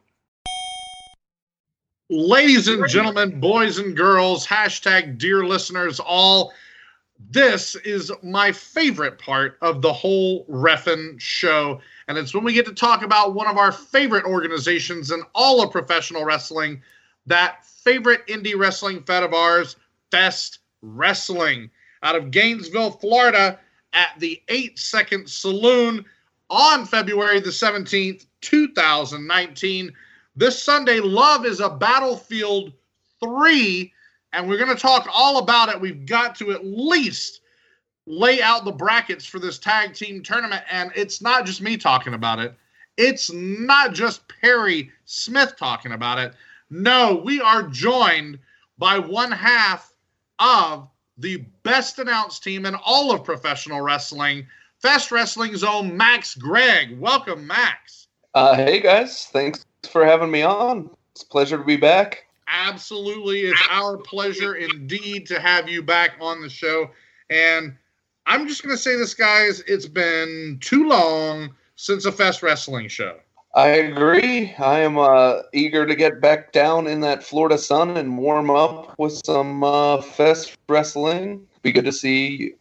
Ladies and gentlemen, boys and girls, hashtag dear listeners, all. This is my favorite part of the whole Refin show. And it's when we get to talk about one of our favorite organizations in all of professional wrestling, that favorite indie wrestling fed of ours, Fest Wrestling, out of Gainesville, Florida, at the 8 Second Saloon on February the 17th, 2019. This Sunday, Love is a Battlefield 3, and we're going to talk all about it. We've got to at least lay out the brackets for this tag team tournament, and it's not just me talking about it. It's not just Perry Smith talking about it. No, we are joined by one half of the best announced team in all of professional wrestling, Fest Wrestling's own Maxx Gregg. Welcome, Maxx. Uh, hey guys, thanks for having me on. It's a pleasure to be back. Absolutely. It's our pleasure indeed to have you back on the show. And I'm just going to say this, guys. It's been too long since a Fest Wrestling show. I agree. I am uh, eager to get back down in that Florida sun and warm up with some uh, fest wrestling. Be good to see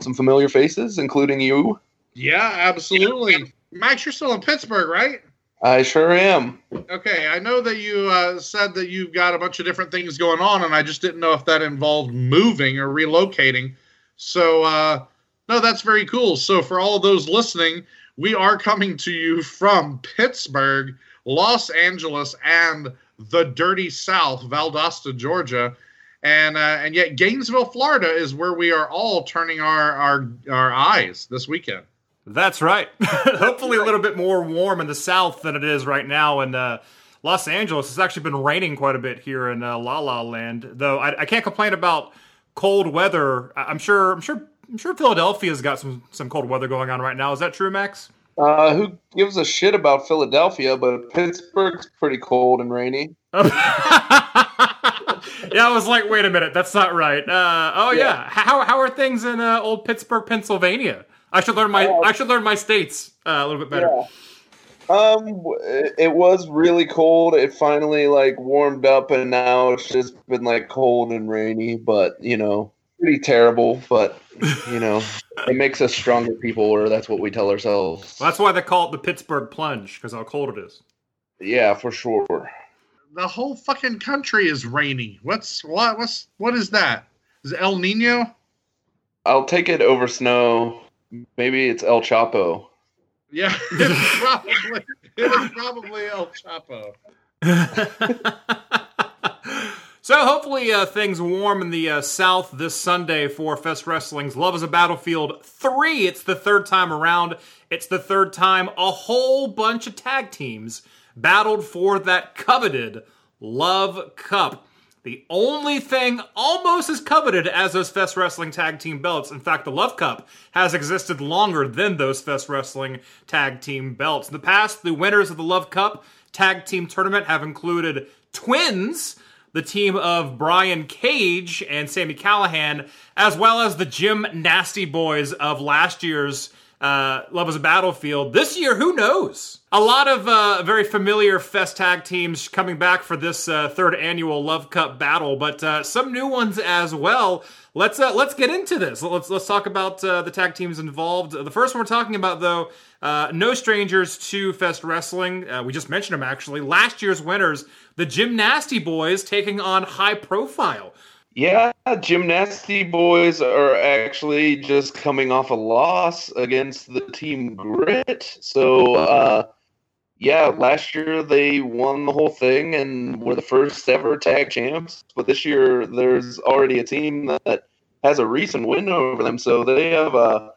some familiar faces, including you. Yeah, absolutely. Maxx, you're still in Pittsburgh, right? I sure am. Okay, I know that you uh, said that you've got a bunch of different things going on, and I just didn't know if that involved moving or relocating. So, uh, no, that's very cool. So, for all of those listening, we are coming to you from Pittsburgh, Los Angeles, and the dirty South, Valdosta, Georgia. And uh, and yet Gainesville, Florida, is where we are all turning our our, our eyes this weekend. That's right. Hopefully, a little bit more warm in the south than it is right now in uh, Los Angeles. It's actually been raining quite a bit here in uh, La La Land, though. I, I can't complain about cold weather. I- I'm sure. I'm sure. I'm sure Philadelphia's got some some cold weather going on right now. Is that true, Maxx? Uh, who gives a shit about Philadelphia? But Pittsburgh's pretty cold and rainy. yeah, I was like, wait a minute, that's not right. Uh, oh yeah. Yeah. how how are things in uh, old Pittsburgh, Pennsylvania? I should learn my Uh, I should learn my states uh, a little bit better. Um, it it was really cold. It finally like warmed up, and now it's just been like cold and rainy. But you know, pretty terrible. But you know, it makes us stronger people, or that's what we tell ourselves. Well, that's why they call it the Pittsburgh plunge because how cold it is. Yeah, for sure. The whole fucking country is rainy. What's what? What's what is that? Is it El Nino? I'll take it over snow. Maybe it's El Chapo. Yeah, it's probably it is probably El Chapo. so hopefully uh, things warm in the uh, south this Sunday for Fest Wrestling's Love is a Battlefield 3. It's the third time around. It's the third time a whole bunch of tag teams battled for that coveted Love Cup. The only thing almost as coveted as those Fest Wrestling tag team belts. In fact, the Love Cup has existed longer than those Fest Wrestling tag team belts. In the past, the winners of the Love Cup tag team tournament have included Twins, the team of Brian Cage and Sami Callihan, as well as the Gymnasty Boys of last year's uh, Love is a Battlefield. This year, who knows? A lot of uh, very familiar Fest tag teams coming back for this uh, third annual Love Cup battle, but uh, some new ones as well. Let's uh, let's get into this. Let's let's talk about uh, the tag teams involved. The first one we're talking about, though, no strangers to Fest Wrestling. we just mentioned them actually. Last year's winners, the Gymnasty Boys, taking on High Profile. Yeah, Gymnasty boys are actually just coming off a loss against the team Grit. So, uh, yeah, last year they won the whole thing and were the first ever tag champs. But this year there's already a team that has a recent win over them, so they have uh,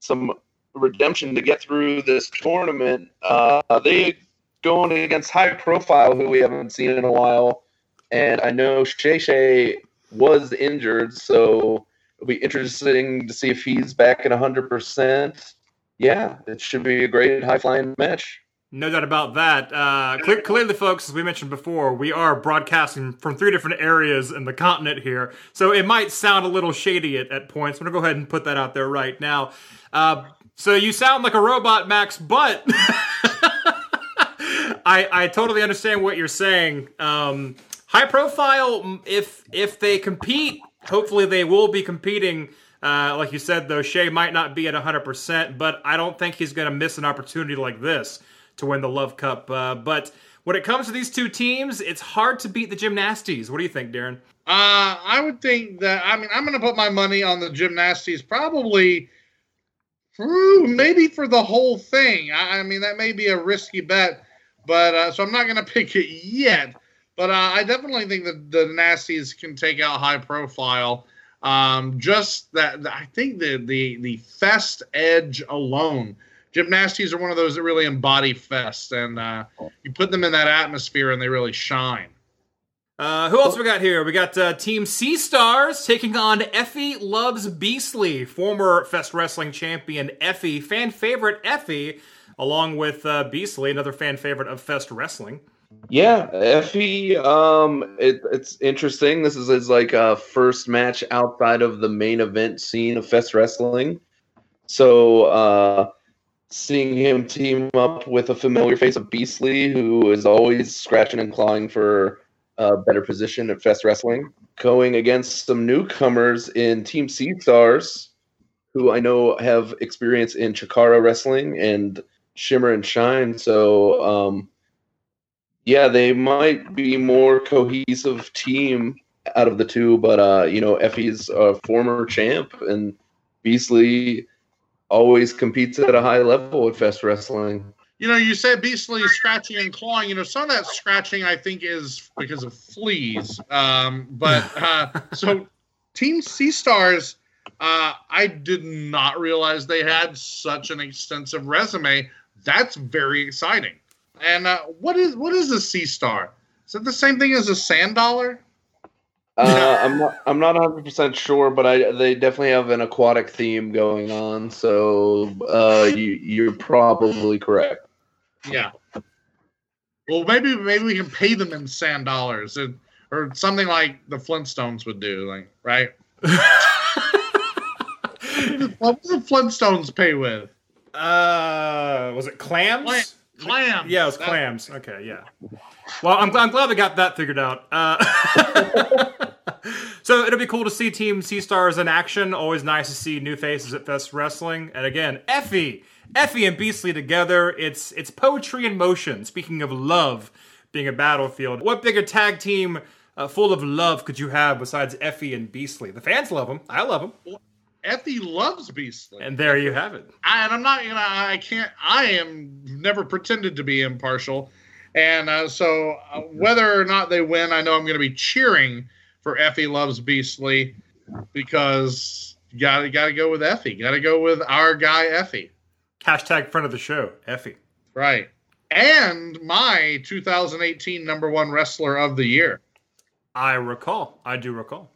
some redemption to get through this tournament. Uh, they going against high profile, who we haven't seen in a while, and I know Shay Shay was injured, so it'll be interesting to see if he's back at 100%. Yeah, it should be a great high flying match. No doubt about that. Uh, clear, clearly, folks, as we mentioned before, we are broadcasting from three different areas in the continent here, so it might sound a little shady at, at points. I'm to go ahead and put that out there right now. Uh, so you sound like a robot, Maxx, but I, I totally understand what you're saying. Um, high profile if if they compete hopefully they will be competing. Uh, like you said though Shea might not be at 100% but i don't think he's going to miss an opportunity like this to win the love cup. Uh, but when it comes to these two teams it's hard to beat the gymnasties what do you think daryn? Uh, i would think that i mean i'm going to put my money on the gymnasties probably maybe for the whole thing. I, I, mean that may be a risky bet but uh, so i'm not going to pick it yet but uh, I definitely think that the Nasties can take out high profile. Um, just that I think the the the fest edge alone. Gymnasties are one of those that really embody fest, and uh, you put them in that atmosphere, and they really shine. Uh, who else we got here? We got uh, Team Sea Stars taking on Effie Loves Beastly, former Fest Wrestling champion Effie, fan favorite Effie, along with uh, Beastly, another fan favorite of Fest Wrestling. Yeah, Effie. Um, it, it's interesting. This is his like uh, first match outside of the main event scene of Fest Wrestling. So uh, seeing him team up with a familiar face of Beastly, who is always scratching and clawing for a better position at Fest Wrestling, going against some newcomers in Team Sea Stars, who I know have experience in Chikara Wrestling and Shimmer and Shine. So. Um, yeah, they might be more cohesive team out of the two, but uh, you know, Effie's a former champ, and Beastly always competes at a high level at Fest Wrestling. You know, you said Beastly scratching and clawing. You know, some of that scratching I think is because of fleas. Um, but uh, so Team Sea Stars, uh, I did not realize they had such an extensive resume. That's very exciting. And uh, what is what is a sea star? Is it the same thing as a sand dollar? Uh, I'm not. I'm not 100 percent sure, but I they definitely have an aquatic theme going on. So uh, you you're probably correct. Yeah. Well, maybe maybe we can pay them in sand dollars, or, or something like the Flintstones would do, like right. what does the Flintstones pay with? Uh, was it clams? Clams. Yeah, it was clams. Okay, yeah. Well, I'm, I'm glad we got that figured out. Uh, so it'll be cool to see Team Sea Stars in action. Always nice to see new faces at Fest Wrestling. And again, Effie, Effie and Beastly together. It's it's poetry in motion. Speaking of love being a battlefield, what bigger tag team uh, full of love could you have besides Effie and Beastly? The fans love them. I love them. Effie loves Beastly. And there you have it. I, and I'm not, you know, I can't, I am never pretended to be impartial. And uh, so uh, whether or not they win, I know I'm going to be cheering for Effie loves Beastly because you got got to go with Effie. Got to go with our guy Effie. Hashtag front of the show, Effie. Right. And my 2018 number one wrestler of the year. I recall. I do recall.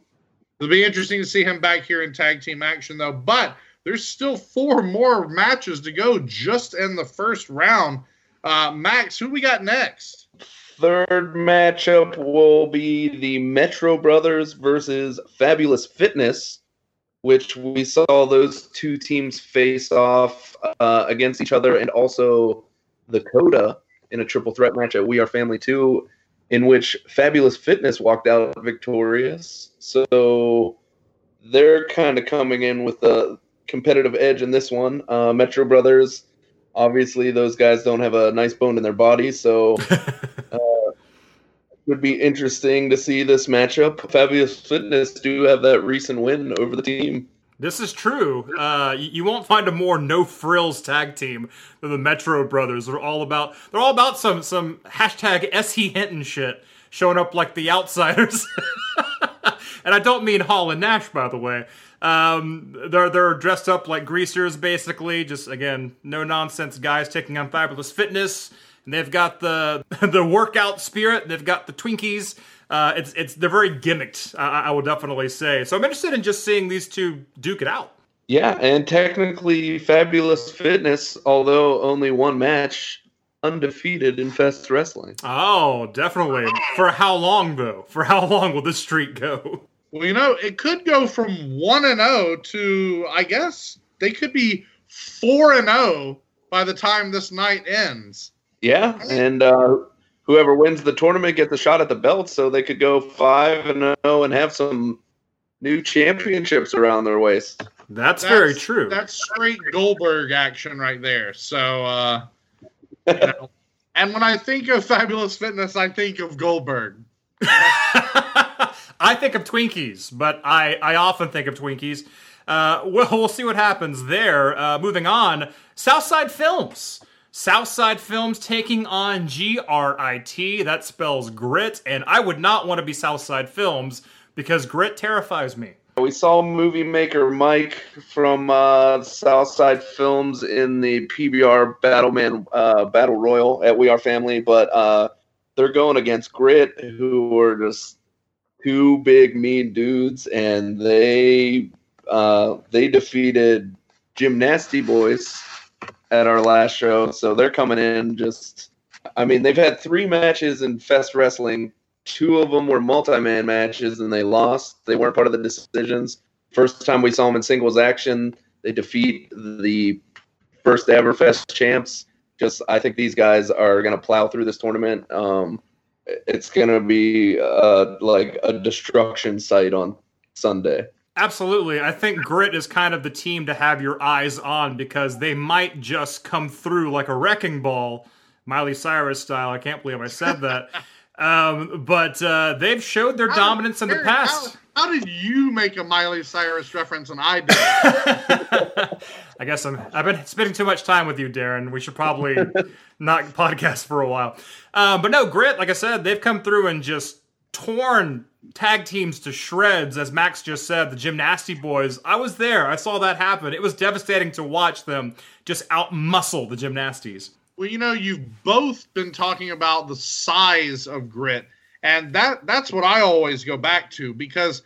It'll be interesting to see him back here in tag team action, though. But there's still four more matches to go just in the first round. Uh, Maxx, who we got next? third matchup will be the Metro Brothers versus Fabulous Fitness, which we saw those two teams face off uh, against each other, and also the Coda in a triple threat match at We Are Family 2, in which Fabulous Fitness walked out victorious. So they're kind of coming in with a competitive edge in this one. Uh, Metro Brothers, obviously, those guys don't have a nice bone in their body, so uh, would be interesting to see this matchup. Fabulous Fitness do have that recent win over the team. This is true. Uh, you, you won't find a more no frills tag team than the Metro Brothers. They're all about they're all about some some hashtag S.E. Hinton shit, showing up like the outsiders. and I don't mean Hall and Nash, by the way. Um, they're they're dressed up like greasers, basically. Just again, no nonsense guys taking on fabulous fitness. And they've got the the workout spirit. They've got the Twinkies. Uh, it's it's they're very gimmicked. I, I will definitely say. So I'm interested in just seeing these two duke it out. Yeah, and technically, Fabulous Fitness, although only one match, undefeated in Fest Wrestling. Oh, definitely. For how long though? For how long will this streak go? Well, you know, it could go from one and zero to I guess they could be four and zero by the time this night ends. Yeah, and uh, whoever wins the tournament gets a shot at the belt, so they could go five and zero and have some new championships around their waist. That's, very true. That's straight Goldberg action right there. So, uh, you know, and when I think of fabulous fitness, I think of Goldberg. I think of Twinkies, but I, I often think of Twinkies. Uh, well, we'll see what happens there. Uh, moving on, Southside Films. Southside Films taking on GRIT. That spells grit, and I would not want to be Southside Films because grit terrifies me. We saw movie maker Mike from uh, Southside Films in the PBR Battleman uh, Battle Royal at We Are Family, but uh, they're going against Grit, who were just two big mean dudes, and they uh, they defeated Gymnasty Boys at our last show, so they're coming in just. I mean, they've had three matches in Fest Wrestling. Two of them were multi-man matches, and they lost. They weren't part of the decisions. First time we saw them in singles action, they defeat the first ever Fest champs. Just, I think these guys are going to plow through this tournament. Um, it's going to be uh, like a destruction site on Sunday. Absolutely. I think Grit is kind of the team to have your eyes on because they might just come through like a wrecking ball, Miley Cyrus style. I can't believe I said that. um, but uh, they've showed their dominance in the past. How, how did you make a Miley Cyrus reference and I did? I guess I'm, I've been spending too much time with you, Daryn. We should probably not podcast for a while. Uh, but no, Grit, like I said, they've come through and just torn tag teams to shreds, as Maxx just said, the Gymnasty Boys. I was there. I saw that happen. It was devastating to watch them just outmuscle the Gymnasties. well, you know, you've both been talking about the size of grit, and that that's what I always go back to because,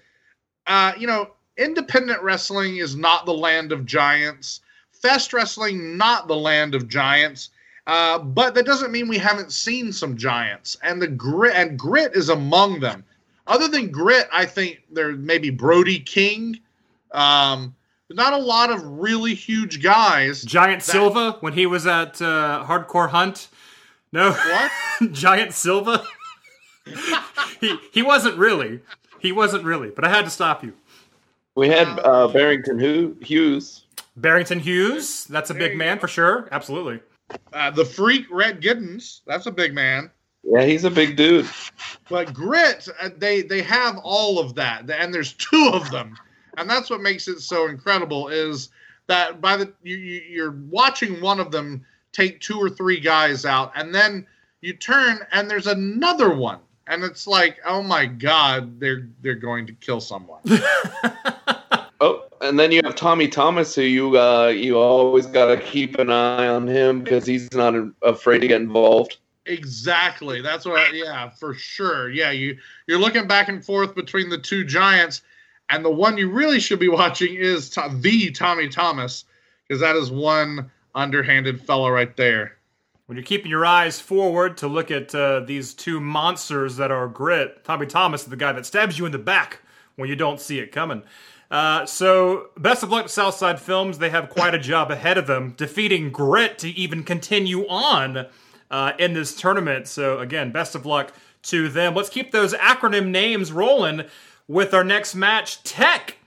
uh, you know, independent wrestling is not the land of giants. Fest wrestling, not the land of giants. Uh, but that doesn't mean we haven't seen some giants, and the grit and grit is among them. Other than grit, I think there may be Brody King. Um, not a lot of really huge guys. Giant That- Silva, when he was at uh, Hardcore Hunt. No. What? Giant Silva? he, he wasn't really. He wasn't really, but I had to stop you. We had uh, Barrington Hughes. Barrington Hughes, that's a There big you man for sure. Absolutely. Uh, the freak Red Giddens, that's a big man. Yeah, he's a big dude. But grit, uh, they they have all of that, and there's two of them, and that's what makes it so incredible. Is that by the you, you you're watching one of them take two or three guys out, and then you turn and there's another one, and it's like, oh my god, they're they're going to kill someone. And then you have Tommy Thomas, who you uh, you always got to keep an eye on him because he's not afraid to get involved. Exactly. That's what. I, yeah, for sure. Yeah, you you're looking back and forth between the two giants, and the one you really should be watching is to, the Tommy Thomas because that is one underhanded fellow right there. when you're keeping your eyes forward to look at uh, these two monsters that are grit, Tommy Thomas is the guy that stabs you in the back when you don't see it coming. Uh, so, best of luck to Southside Films. They have quite a job ahead of them, defeating Grit to even continue on uh, in this tournament. So, again, best of luck to them. Let's keep those acronym names rolling with our next match Tech.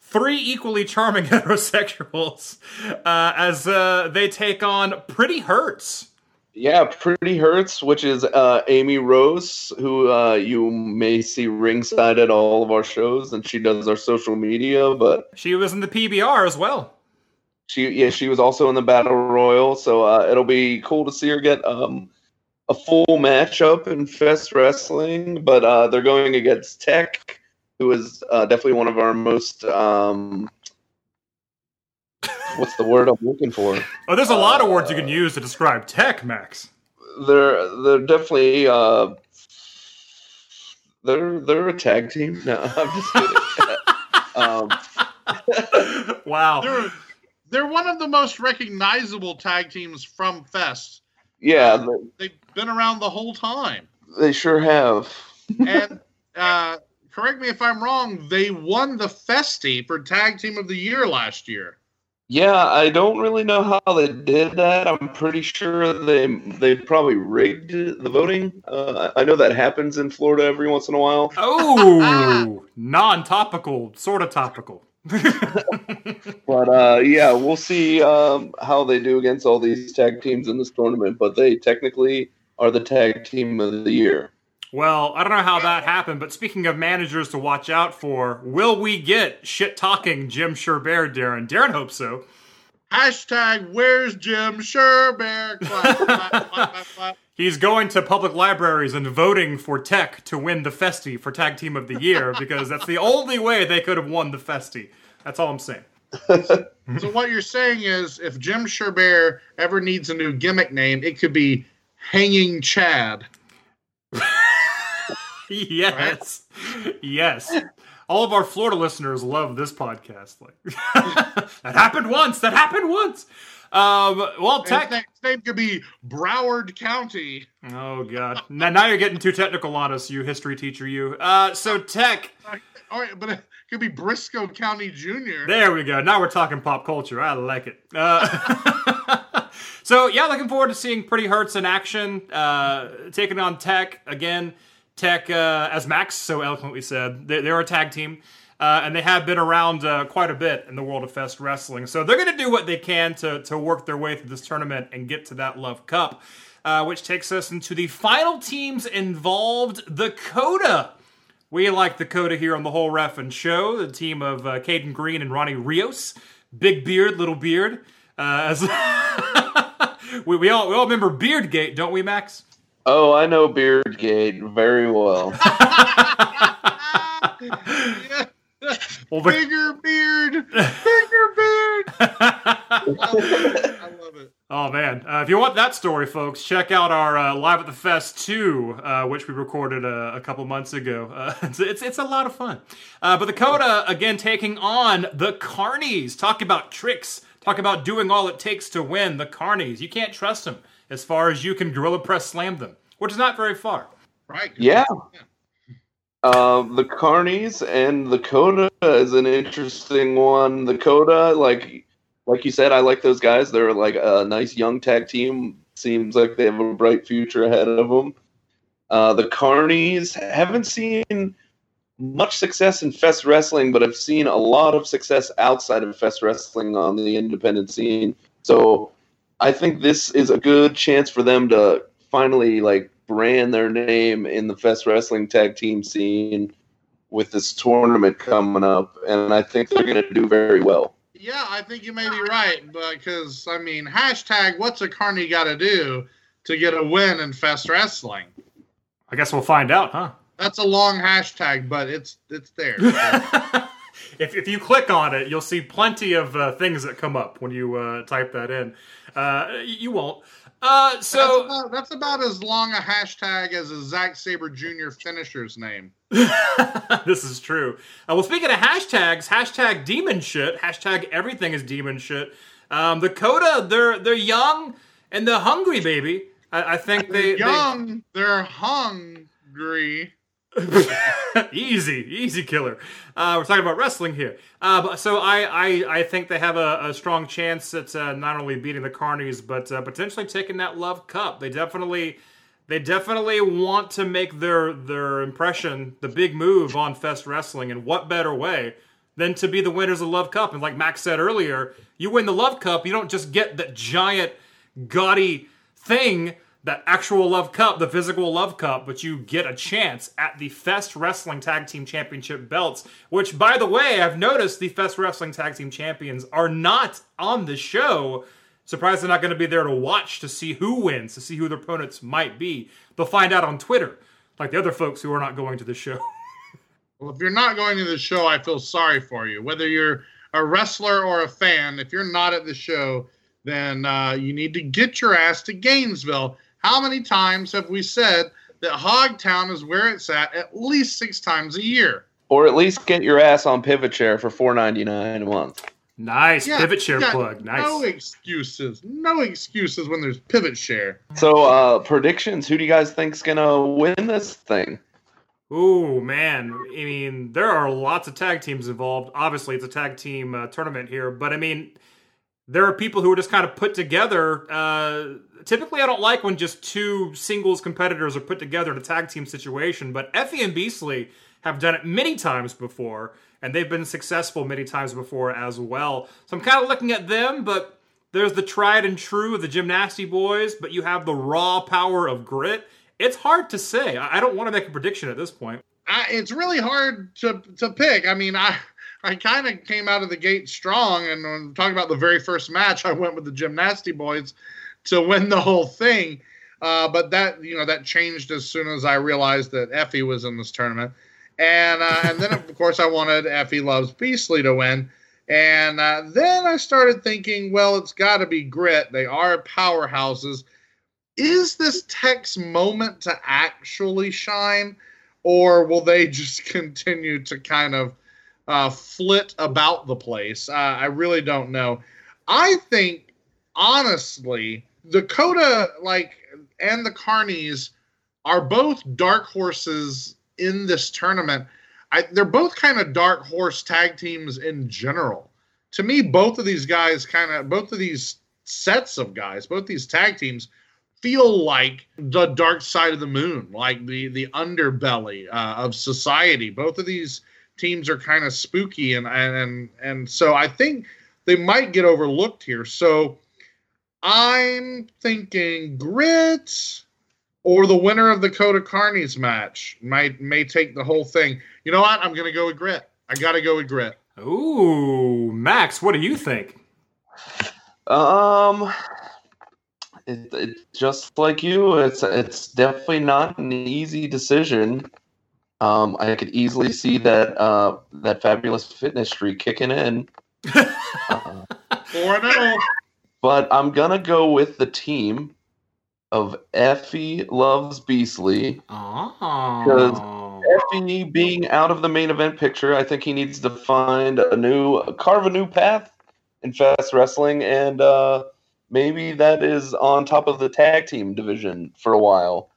Three equally charming heterosexuals uh, as uh, they take on Pretty Hurts. Yeah, Pretty Hurts, which is uh, Amy Rose, who uh, you may see ringside at all of our shows, and she does our social media. But She was in the PBR as well. she, yeah, she was also in the Battle Royal, so uh, it'll be cool to see her get um, a full matchup in Fest Wrestling. But uh, they're going against Tech, who is uh, definitely one of our most um, what's the word I'm looking for? Oh, there's a lot of words you can use to describe Tech, Maxx. they're they're definitely uh they're they're a tag team. No, I'm just kidding. um, Wow. They're they're one of the most recognizable tag teams from Fest. yeah, they, They've been around the whole time. they sure have. And uh, correct me if I'm wrong, they won the Festy for Tag Team of the Year last year. Yeah, I don't really know how they did that. I'm pretty sure they they probably rigged the voting. Uh, I know that happens in Florida every once in a while. Oh, non-topical, sort of topical. But uh, yeah, we'll see um, how they do against all these tag teams in this tournament. But they technically are the tag team of the year. Well, I don't know how that happened, but speaking of managers to watch out for, will we get shit-talking Jim Sherbert, Daryn? Daryn hopes so. Hashtag Where's Jim Sherbear? Clap, clap, clap, clap, clap. He's going to public libraries and voting for Tech to win the Festi for Tag Team of the Year because that's the only way they could have won the Festi. That's all I'm saying. So what you're saying is, if Jim Sherbear ever needs a new gimmick name, it could be Hanging Chad. yes. Yes. All of our Florida listeners love this podcast. Like that happened once. That happened once. Um, well, Tech. name, his name could be Broward County. Oh God. Now, now you're getting too technical on us, you history teacher. You. Uh, so Tech. All right, but it could be Brisco County Jr. There we go. Now we're talking pop culture. I like it. Uh, so yeah, looking forward to seeing Pretty Hurts in action, uh, taking on Tech again. Tech, uh, as Maxx so eloquently said, they, they're a tag team, uh, and they have been around uh, quite a bit in the world of Fest wrestling. So they're going to do what they can to to work their way through this tournament and get to that Love Cup, uh, which takes us into the final teams involved. The Coda. We like the Coda here on the whole ref and show. The team of uh, Caden Green and Ronnie Rios, big beard, little beard. Uh, as we, we all we all remember Beardgate, don't we, Maxx? Oh, I know Beardgate very well. Well, the, Bigger beard, bigger beard. I love it. oh man, uh, if you want that story, folks, check out our uh, Live at the Fest two, uh, which we recorded uh, a couple months ago. Uh, it's, it's it's a lot of fun. Uh, but the Coda again taking on the Carnies. Talk about tricks. Talk about doing all it takes to win. The Carnies. You can't trust them as far as you can gorilla press slam them, which is not very far. Right. Yeah. Uh, the Carnies and the Coda is an interesting one. The Coda, like like you said, I like those guys. They're like a nice young tag team. Seems like they have a bright future ahead of them. Uh, the Carnies haven't seen much success in Fest Wrestling, but I've seen a lot of success outside of Fest Wrestling on the independent scene. So I think this is a good chance for them to finally like brand their name in the Fest Wrestling tag team scene with this tournament coming up, and I think they're going to do very well. Yeah, I think you may be right, because I mean, hashtag what's a carny got to do to get a win in Fest Wrestling? I guess we'll find out, huh? That's a long hashtag, but it's it's there. if, if you click on it, you'll see plenty of uh, things that come up when you uh, type that in. Uh, you won't. Uh, that's, so about, that's about as long a hashtag as a Zack Sabre Jr. finisher's name. this is true. Uh, well, speaking of hashtags, hashtag demon shit, hashtag everything is demon shit. Um, the Coda, they're they're young and they're hungry, baby. I, I think they, They're young, they're hungry. easy, easy killer. Uh, we're talking about wrestling here. Uh, but, so I, I, I think they have a, a strong chance at uh, not only beating the Carnies, but uh, potentially taking that Love Cup. They definitely, they definitely want to make their their impression, the big move on Fest Wrestling, and what better way than to be the winners of Love Cup? And like Maxx said earlier, you win the Love Cup, you don't just get that giant, gaudy thing that actual Love Cup, the physical Love Cup, but you get a chance at the Fest Wrestling Tag Team Championship belts, which, by the way, I've noticed the Fest Wrestling Tag Team Champions are not on the show. Surprised they're not going to be there to watch to see who wins, to see who their opponents might be. They'll find out on Twitter, like the other folks who are not going to the show. Well, if you're not going to the show, I feel sorry for you. Whether you're a wrestler or a fan, if you're not at the show, then uh, you need to get your ass to Gainesville. How many times have we said that Hogtown is where it's at at least six times a year? Or at least get your ass on Pivot Share for four ninety nine a month. Nice Yeah, pivot share you got plug. Nice. No excuses. No excuses when there's pivot share. So uh predictions, who do you guys think's gonna win this thing? Ooh, man. I mean, there are lots of tag teams involved. Obviously, it's a tag team uh, tournament here, but I mean, there are people who are just kind of put together. Uh, typically, I don't like when just two singles competitors are put together in a tag team situation, but Effie and Beasley have done it many times before, and they've been successful many times before as well. So I'm kind of looking at them, but there's the tried and true of the Gymnasty Boys, but you have the raw power of grit. It's hard to say. I don't want to make a prediction at this point. I, it's really hard to to pick. I mean, I I kind of came out of the gate strong, and when talking about the very first match, I went with the Gymnasty Boys to win the whole thing. Uh, but that you know that changed as soon as I realized that Effie was in this tournament, and uh, and then of course I wanted Effie loves Beasley to win, and uh, then I started thinking, well, it's got to be Grit. They are powerhouses. Is this Tech's moment to actually shine? or will they just continue to kind of uh, flit about the place? Uh, I really don't know. I think, honestly, Dakota, like, and the Carnies are both dark horses in this tournament. I, they're both kind of dark horse tag teams in general. To me, both of these guys kind of, both of these sets of guys, both these tag teams feel like the dark side of the moon, like the the underbelly uh, of society. Both of these teams are kind of spooky, and and and so I think they might get overlooked here. So I'm thinking Grit or the winner of the Coda Carnies match might may take the whole thing. You know what? I'm gonna go with Grit. I gotta go with Grit. Ooh, Maxx, what do you think? Um, it, it, just like you, it's it's definitely not an easy decision. Um, I could easily see that uh, that fabulous fitness streak kicking in, uh, Four and oh. but I'm gonna go with the team of Effie loves Beasley. Oh. Effie being out of the main event picture, I think he needs to find a new, carve a new path in Fest wrestling, and uh, maybe that is on top of the tag team division for a while.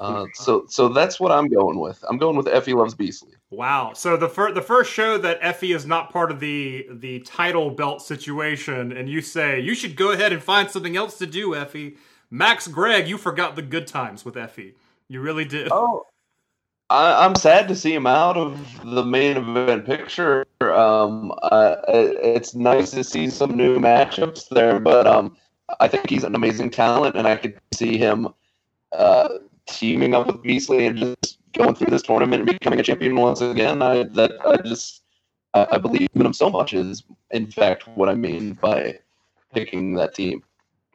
Uh, so, so that's what I'm going with. I'm going with Effie loves Beasley. Wow. So the first the first show that Effie is not part of the the title belt situation, and you say you should go ahead and find something else to do, Effie. Maxx Gregg, you forgot the good times with Effie. You really did. Oh, I, I'm sad to see him out of the main event picture. Um, uh, it- it's nice to see some new matchups there, but um, I think he's an amazing talent, and I could see him uh, teaming up with Beasley and just going through this tournament and becoming a champion once again. I that I just I, I believe in him so much is in fact what I mean by picking that team.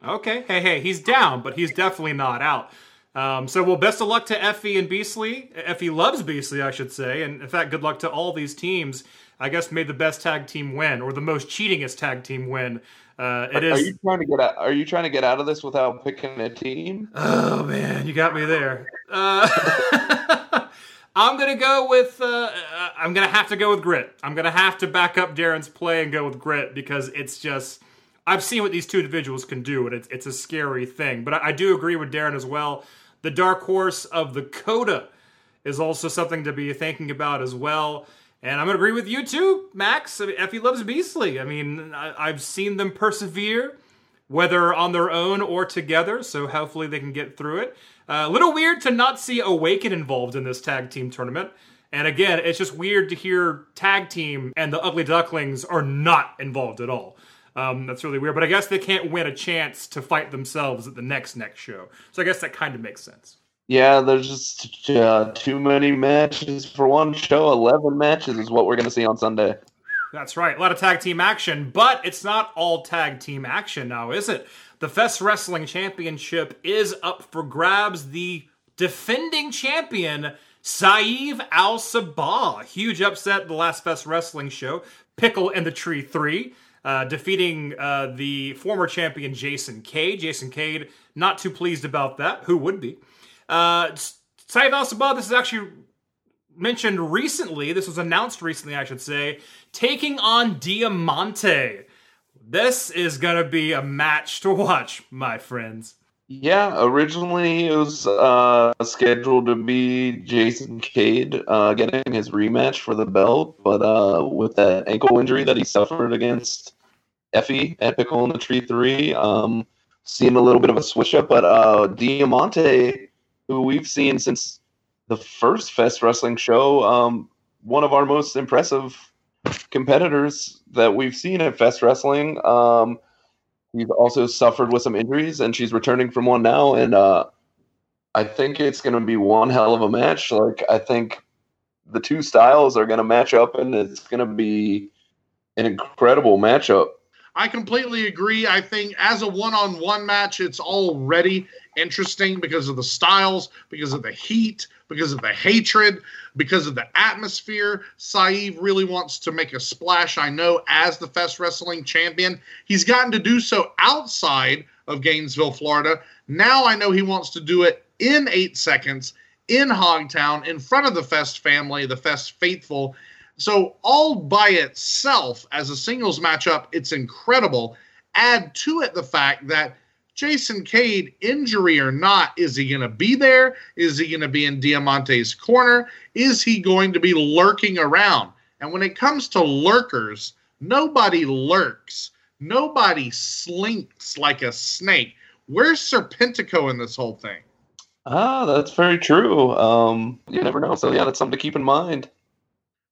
Okay. Hey, hey, he's down, but he's definitely not out. Um, so, well, best of luck to Effie and Beasley. Effie loves Beasley, I should say. And in fact, good luck to all these teams. I guess made the best tag team win, or the most cheatingest tag team win. Uh, it Are is. you trying to get out? Are you trying to get out of this without picking a team? Oh man, you got me there. Uh, I'm gonna go with. Uh, uh, I'm gonna have to go with grit. I'm gonna have to back up Daryn's play and go with grit because it's just I've seen what these two individuals can do, and it's it's a scary thing. But I, I do agree with Daryn as well. The dark horse of the Coda is also something to be thinking about as well. And I'm to agree with you too, Maxx. I mean, Effie loves Beasley. I mean, I, have seen them persevere, whether on their own or together. So hopefully they can get through it. Uh, a little weird to not see Awaken involved in this tag team tournament. And again, it's just weird to hear tag team and the Ugly Ducklings are not involved at all. Um, that's really weird. But I guess they can't win a chance to fight themselves at the next next show. So I guess that kind of makes sense. Yeah, there's just uh, too many matches for one show. Eleven matches is what we're going to see on Sunday. That's right. A lot of tag team action, but it's not all tag team action now, is it? The Fest Wrestling Championship is up for grabs. The defending champion, Saeed Al Sabah. Huge upset the last Fest Wrestling show. Pickle and the Tree 3. Uh, defeating uh, the former champion Jason Cade. Jason Cade, not too pleased about that. Who would be? Uh, Saeed Al Sabah, this is actually mentioned recently. This was announced recently, I should say. Taking on Diamante. This is going to be a match to watch, my friends. Yeah, originally it was uh, scheduled to be Jason Cade uh, getting his rematch for the belt, but uh, with that ankle injury that he suffered against Effie at in the Tree 3, um, seeing a little bit of a switch up. But uh, Diamante who we've seen since the first Fest Wrestling show, um, one of our most impressive competitors that we've seen at Fest Wrestling. Um, he's also suffered with some injuries, and she's returning from one now. And uh, I think it's going to be one hell of a match. Like I think the two styles are going to match up, and it's going to be an incredible matchup. I completely agree. I think as a one-on-one match, it's already interesting because of the styles, because of the heat, because of the hatred, because of the atmosphere. Saeed really wants to make a splash, I know, as the Fest Wrestling champion. He's gotten to do so outside of Gainesville, Florida. Now I know he wants to do it in eight seconds in Hogtown in front of the Fest family, the Fest faithful. So, all by itself, as a singles matchup, it's incredible. Add to it the fact that Jason Cade, injury or not, is he going to be there? Is he going to be in Diamante's corner? Is he going to be lurking around? And when it comes to lurkers, nobody lurks. Nobody slinks like a snake. Where's Serpentico in this whole thing? Ah, that's very true. Um, you never know. So yeah, that's something to keep in mind.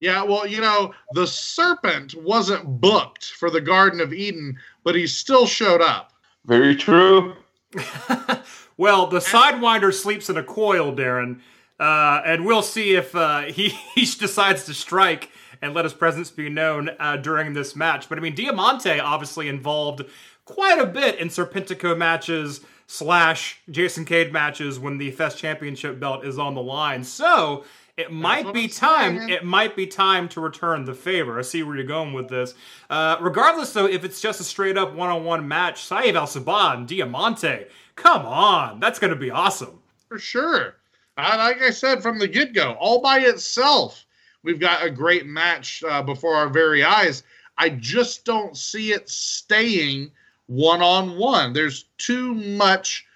Yeah, well, you know, the serpent wasn't booked for the Garden of Eden, but he still showed up. Very true. well, the Sidewinder sleeps in a coil, Daryn, uh, and we'll see if uh, he, he decides to strike and let his presence be known uh, during this match. But I mean, Diamante obviously involved quite a bit in Serpentico matches slash Jason Cade matches when the Fest Championship belt is on the line. So it might be time. Saying. It might be time to return the favor. I see where you're going with this. Uh, regardless, though, if it's just a straight up one on one match, Saeed Al Sabah and Diamante, come on, that's going to be awesome for sure. Uh, like I said from the get go, all by itself, we've got a great match uh, before our very eyes. I just don't see it staying one on one. There's too much.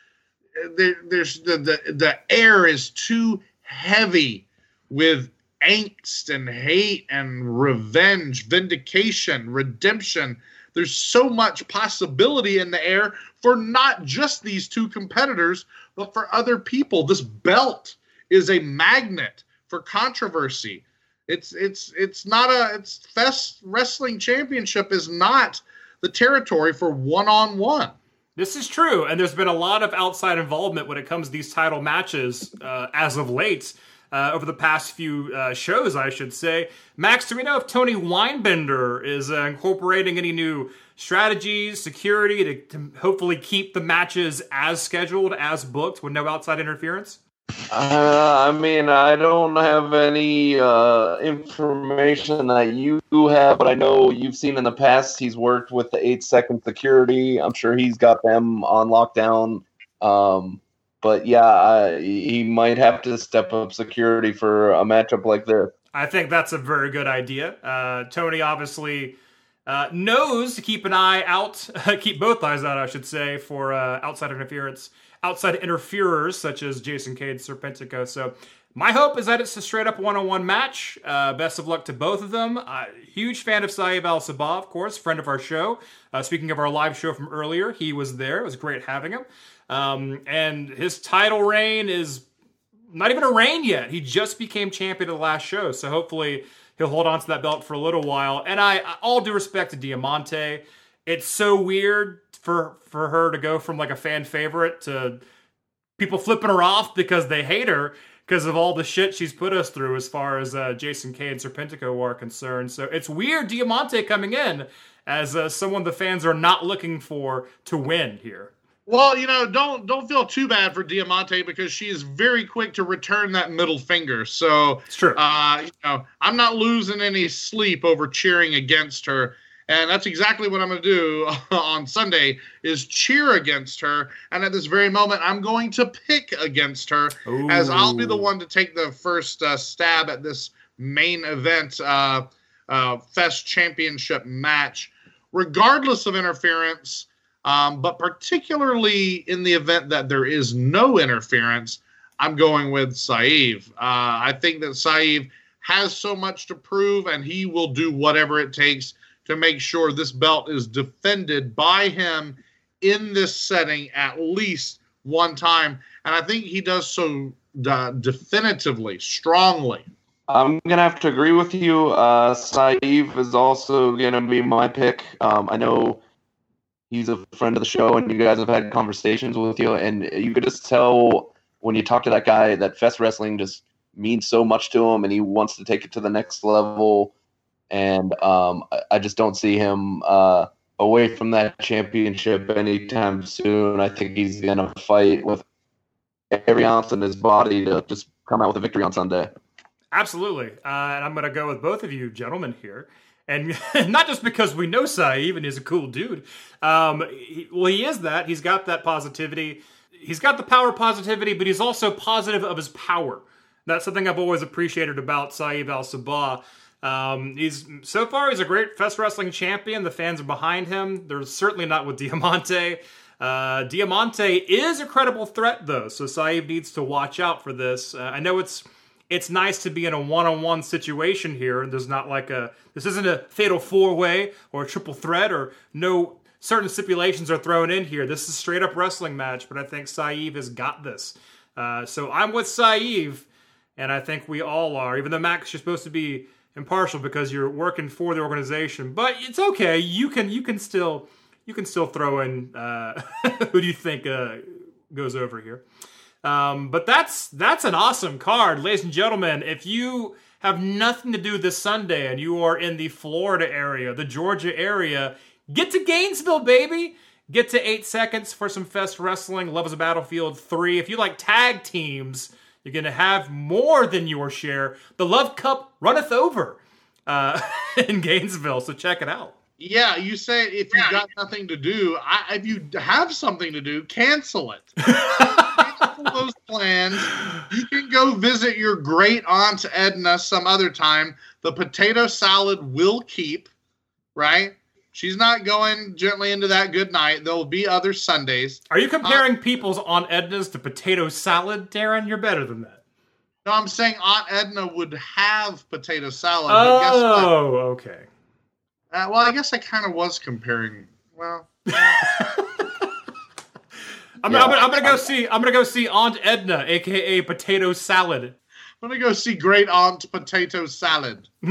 There, there's the, the the air is too heavy with angst and hate and revenge, vindication, redemption. There's so much possibility in the air for not just these two competitors, but for other people. This belt is a magnet for controversy. It's it's it's not a it's Fest Wrestling Championship is not the territory for one on one. This is true, and there's been a lot of outside involvement when it comes to these title matches uh, as of late uh, over the past few uh, shows, I should say. Maxx, do we know if Tony Weinbender is uh, incorporating any new strategies, security to, to, hopefully keep the matches as scheduled, as booked, with no outside interference? Uh, I mean, I don't have any uh, information that you have, but I know you've seen in the past he's worked with the eight second security. I'm sure he's got them on lockdown. Um, but yeah, I, he might have to step up security for a matchup like this. I think that's a very good idea. Uh, Tony obviously uh, knows to keep an eye out, keep both eyes out, I should say, for uh, outside interference, outside interferers such as Jason Cade, Serpentico. So my hope is that it's a straight up one on one match. Uh, best of luck to both of them. Uh, huge fan of Saeed Al Sabah, of course, friend of our show. Uh, speaking of our live show from earlier, he was there. It was great having him. Um, and his title reign is not even a reign yet. He just became champion of the last show. So hopefully he'll hold on to that belt for a little while. And I, all due respect to Diamante, it's so weird for for her to go from like a fan favorite to people flipping her off because they hate her because of all the shit she's put us through as far as uh, Jason Cade and Serpentico are concerned. So it's weird Diamante coming in as uh, someone the fans are not looking for to win here. Well, you know, don't don't feel too bad for Diamante because she is very quick to return that middle finger. So it's true. Uh, you know, I'm not losing any sleep over cheering against her, and that's exactly what I'm going to do on Sunday is cheer against her. And at this very moment, I'm going to pick against her Ooh. as I'll be the one to take the first uh, stab at this main event uh, uh Fest Championship match, regardless of interference. Um, but particularly in the event that there is no interference, I'm going with Saeed. Uh, I think that Saeed has so much to prove, and he will do whatever it takes to make sure this belt is defended by him in this setting at least one time. And I think he does so uh, definitively, strongly. I'm gonna have to agree with you. Uh, Saeed is also gonna be my pick. Um, I know he's a friend of the show, and you guys have had conversations with you, and you could just tell when you talk to that guy that Fest Wrestling just means so much to him, and he wants to take it to the next level. And um, I, just don't see him uh, away from that championship anytime soon. I think he's gonna fight with every ounce in his body to just come out with a victory on Sunday. Absolutely, uh, and I'm gonna go with both of you gentlemen here and not just because we know Saeed and he's a cool dude. Um, he, well, he is that. He's got that positivity. He's got the power positivity, but he's also positive of his power. That's something I've always appreciated about Saeed Al Sabah. Um, he's so far he's a great Fest Wrestling champion. The fans are behind him. They're certainly not with Diamante. Uh, Diamante is a credible threat though, so Saeed needs to watch out for this. Uh, I know it's it's nice to be in a one-on-one situation here. And There's not like a this isn't a fatal four-way or a triple threat or no certain stipulations are thrown in here. This is a straight up wrestling match, but I think Saeed has got this. Uh, so I'm with Saeed, and I think we all are. Even though Maxx, you're supposed to be impartial because you're working for the organization, but it's okay. You can you can still you can still throw in uh, who do you think uh, goes over here. Um, but that's that's an awesome card, ladies and gentlemen. If you have nothing to do this Sunday and you are in the Florida area, the Georgia area, get to Gainesville, baby. Get to eight seconds for some Fest Wrestling. Love is a Battlefield 3. If you like tag teams, you're going to have more than your share. The Love Cup runneth over uh, in Gainesville, so check it out. Yeah, you say if you've got nothing to do, I, if you have something to do, cancel it. those plans. You can go visit your great aunt Edna some other time. The potato salad will keep, right? She's not going gently into that good night. There'll be other Sundays. Are you comparing uh, people's Aunt Edna's to potato salad, Daryn? You're better than that. No, I'm saying Aunt Edna would have potato salad. Oh, okay. Uh, well, I guess I kind of was comparing. Well. I'm, yeah. I'm, I'm, gonna go see. I'm gonna go see Aunt Edna, aka Potato Salad. I'm gonna go see Great Aunt Potato Salad.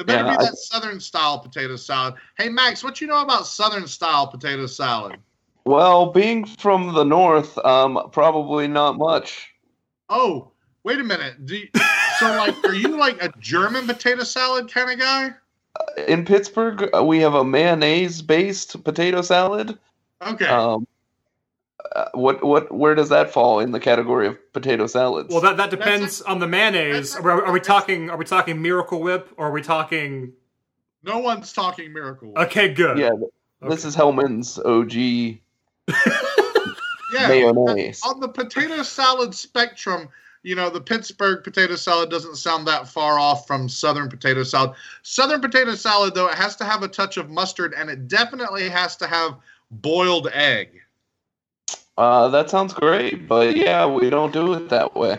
It better yeah, be that Southern style potato salad. Hey Maxx, what you know about Southern style potato salad? Well, being from the north, um, probably not much. Oh, wait a minute. You, so, like, are you like a German potato salad kind of guy? In Pittsburgh, uh, we have a mayonnaise-based potato salad. Okay. Um, uh, what what where does that fall in the category of potato salads? Well, that that depends on the mayonnaise. Are, are, we talking? Are we talking Miracle Whip, or are we talking? No one's talking Miracle Whip. Okay, good. Yeah, this is Hellmann's OG. yeah, mayonnaise. On the potato salad spectrum, you know, the Pittsburgh potato salad doesn't sound that far off from Southern potato salad. Southern potato salad, though, it has to have a touch of mustard and it definitely has to have boiled egg. Uh, that sounds great, but yeah, we don't do it that way.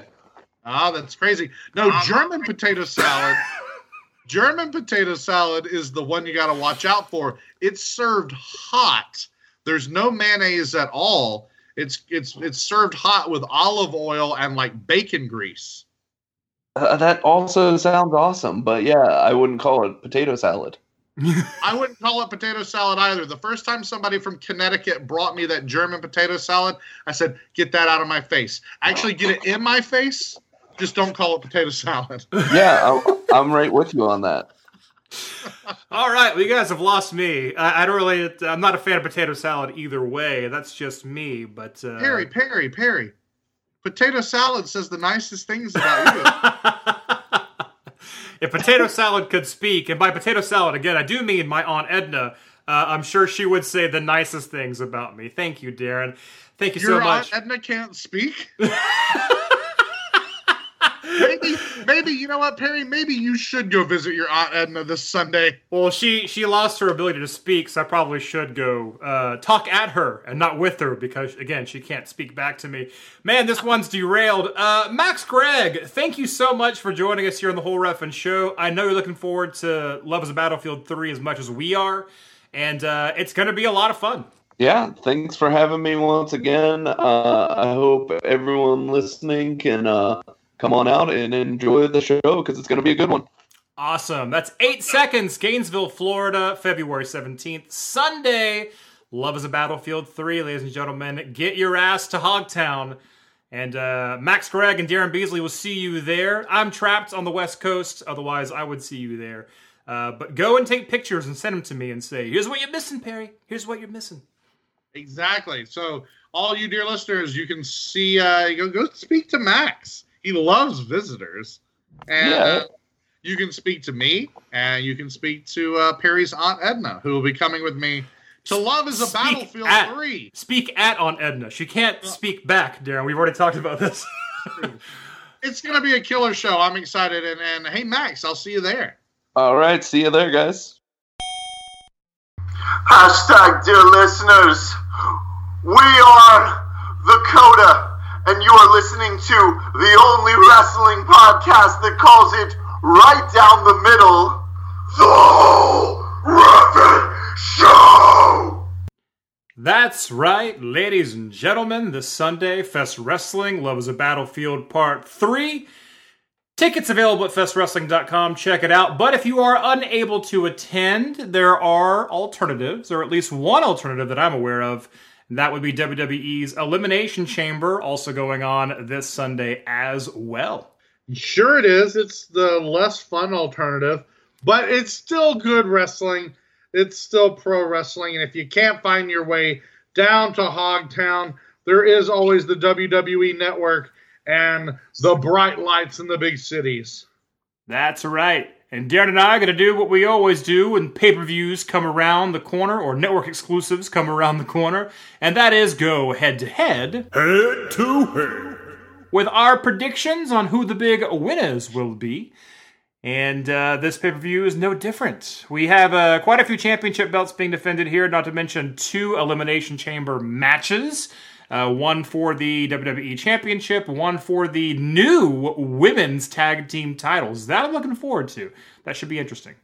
Ah, that's crazy. No, German potato salad. German potato salad is the one you got to watch out for. It's served hot. There's no mayonnaise at all. It's it's it's served hot with olive oil and like bacon grease. Uh, that also sounds awesome, but yeah, I wouldn't call it potato salad. I wouldn't call it potato salad either. The first time somebody from Connecticut brought me that German potato salad, I said, "Get that out of my face." Actually, get it in my face. Just don't call it potato salad. Yeah, I'm, I'm right with you on that. All right, well, you guys have lost me. I, I don't really. I'm not a fan of potato salad either way. That's just me. But uh, Perry, Perry, Perry. Potato salad says the nicest things about you. If potato salad could speak, and by potato salad again, I do mean my aunt Edna. Uh, I'm sure she would say the nicest things about me. Thank you, Daryn. Thank you Your so much. aunt Edna can't speak. maybe, maybe you know what, Perry? Maybe you should go visit your aunt Edna this Sunday. Well, she she lost her ability to speak, so I probably should go uh, talk at her and not with her because again she can't speak back to me. Man, this one's derailed. Uh, Maxx Gregg, thank you so much for joining us here on the whole ref and show. I know you're looking forward to Love Is a Battlefield three as much as we are, and uh, it's going to be a lot of fun. Yeah, thanks for having me once again. Uh, I hope everyone listening can uh, come on out and enjoy the show because it's going to be a good one. Awesome. That's eight seconds. Gainesville, Florida, February 17th, Sunday. Love is a Battlefield 3, ladies and gentlemen. Get your ass to Hogtown. And uh, Maxx Gregg and Daryn Beasley will see you there. I'm trapped on the West Coast. Otherwise, I would see you there. Uh, but go and take pictures and send them to me and say, here's what you're missing, Perry. Here's what you're missing. Exactly. So, all you dear listeners, you can see. Uh, go go speak to Maxx. He loves visitors, and Yeah. uh, you can speak to me, and you can speak to uh, Perry's aunt Edna, who will be coming with me to Love Is a Speak Battlefield at- Three. Speak at Aunt Edna. She can't speak back, Daryn. We've already talked about this. It's gonna be a killer show. I'm excited, and and hey Maxx, I'll see you there. All right, see you there, guys. Hashtag dear listeners, we are the Coda, and you are listening to the only wrestling podcast that calls it right down the middle, the Rapid Show. That's right, ladies and gentlemen. This Sunday, Fest Wrestling Love is a Battlefield Part 3. Tickets available at festwrestling.com. Check it out. But if you are unable to attend, there are alternatives, or at least one alternative that I'm aware of. That would be WWE's Elimination Chamber, also going on this Sunday as well. Sure, it is. It's the less fun alternative, but it's still good wrestling. It's still pro wrestling. And if you can't find your way down to Hogtown, there is always the WWE Network and the bright lights in the big cities. That's right. And Daryn and I are going to do what we always do when pay per views come around the corner or network exclusives come around the corner, and that is go head to head. Head to head. With our predictions on who the big winners will be. And uh, this pay per view is no different. We have uh, quite a few championship belts being defended here, not to mention two Elimination Chamber matches. Uh, one for the WWE Championship, one for the new women's tag team titles. That I'm looking forward to. That should be interesting.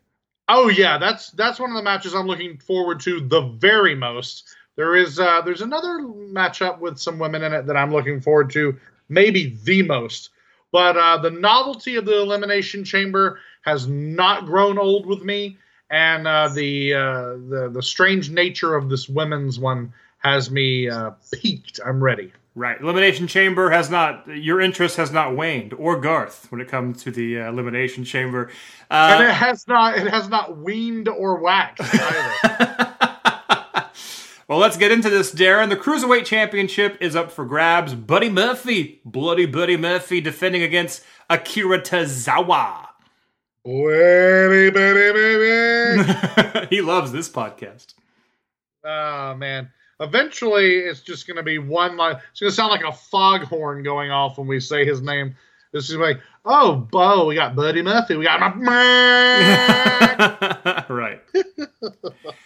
Oh yeah, that's that's one of the matches I'm looking forward to the very most. There is uh, there's another matchup with some women in it that I'm looking forward to, maybe the most. But uh, the novelty of the elimination chamber has not grown old with me, and uh, the uh, the the strange nature of this women's one has me uh, peaked. I'm ready. Right. Elimination Chamber has not, your interest has not waned, or Garth, when it comes to the uh, Elimination Chamber. Uh, And it has not it has not weaned or waxed either. well, let's get into this, Daryn. The Cruiserweight Championship is up for grabs. Buddy Murphy, bloody Buddy Murphy, defending against Akira Tozawa. Baby, baby, baby. he loves this podcast. Oh man, eventually it's just going to be one like it's going to sound like a foghorn going off when we say his name. This is like, oh, Bo, we got Buddy Murphy, we got my right.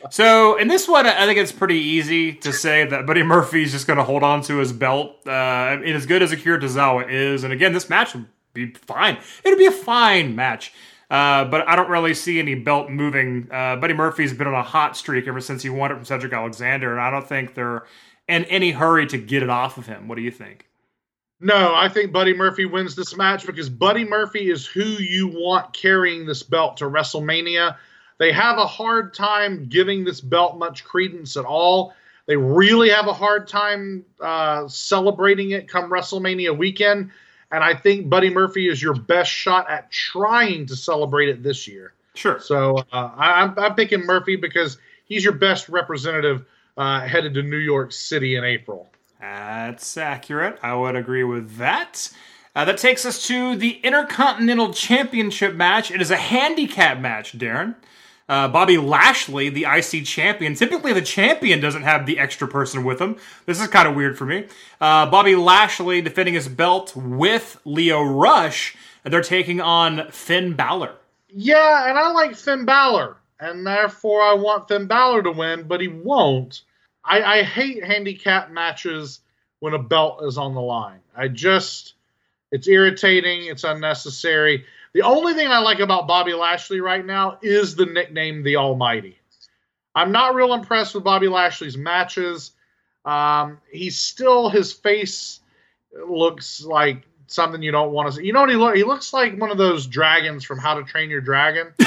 so in this one, I think it's pretty easy to say that Buddy Murphy's just going to hold on to his belt. Uh, and as good as Akira Tozawa is, and again, this match would be fine. It'd be a fine match. Uh, but I don't really see any belt moving. Uh, Buddy Murphy's been on a hot streak ever since he won it from Cedric Alexander, and I don't think they're in any hurry to get it off of him. What do you think? No, I think Buddy Murphy wins this match because Buddy Murphy is who you want carrying this belt to WrestleMania. They have a hard time giving this belt much credence at all. They really have a hard time uh, celebrating it come WrestleMania weekend. And I think Buddy Murphy is your best shot at trying to celebrate it this year. Sure. So uh, I, I'm, I'm picking Murphy because he's your best representative uh, headed to New York City in April. That's accurate. I would agree with that. Uh, that takes us to the Intercontinental Championship match. It is a handicap match, Daryn. Uh, Bobby Lashley, the IC champion. Typically, the champion doesn't have the extra person with him. This is kind of weird for me. Uh, Bobby Lashley defending his belt with Lio Rush. and They're taking on Finn Balor. Yeah, and I like Finn Balor, and therefore I want Finn Balor to win, but he won't. I, I hate handicap matches when a belt is on the line. I just, it's irritating, it's unnecessary. The only thing I like about Bobby Lashley right now is the nickname the Almighty. I'm not real impressed with Bobby Lashley's matches. Um, he's still his face looks like something you don't want to see. You know what he look? He looks like one of those dragons from How to Train Your Dragon.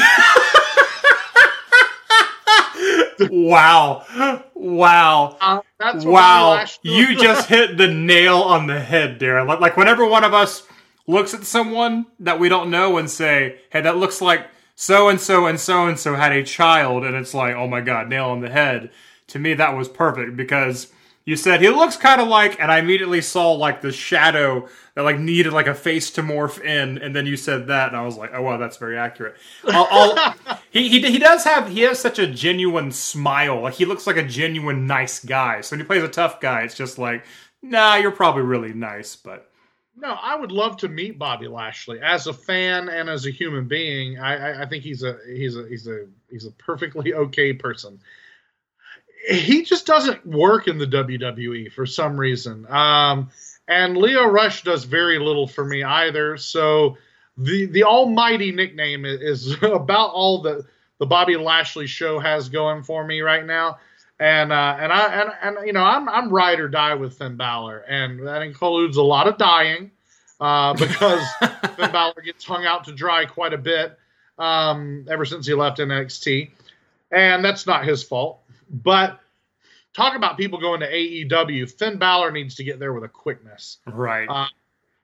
wow. Wow. Uh, that's what Bobby Wow. Lashley You just hit the nail on the head, Daryn. Like whenever one of us looks at someone that we don't know and say, hey, that looks like so and so and so and so had a child, and it's like, oh my God, nail on the head. To me, that was perfect because you said he looks kind of like, and I immediately saw like the shadow that like needed like a face to morph in, and then you said that, and I was like, oh wow, that's very accurate. I'll, I'll, he, he he does have he has such a genuine smile, like he looks like a genuine nice guy. So when he plays a tough guy, it's just like, nah, you're probably really nice, but No, I would love to meet Bobby Lashley as a fan and as a human being. I, I, I think he's a he's a he's a he's a perfectly okay person. He just doesn't work in the WWE for some reason. Um, and Lio Rush does very little for me either. So the the Almighty nickname is, about all that the Bobby Lashley show has going for me right now. And uh, and I and, and you know I'm I'm ride or die with Finn Balor, and that includes a lot of dying uh, because Finn Balor gets hung out to dry quite a bit um, ever since he left NXT, and that's not his fault. But talk about people going to AEW. Finn Balor needs to get there with a quickness. right. Uh,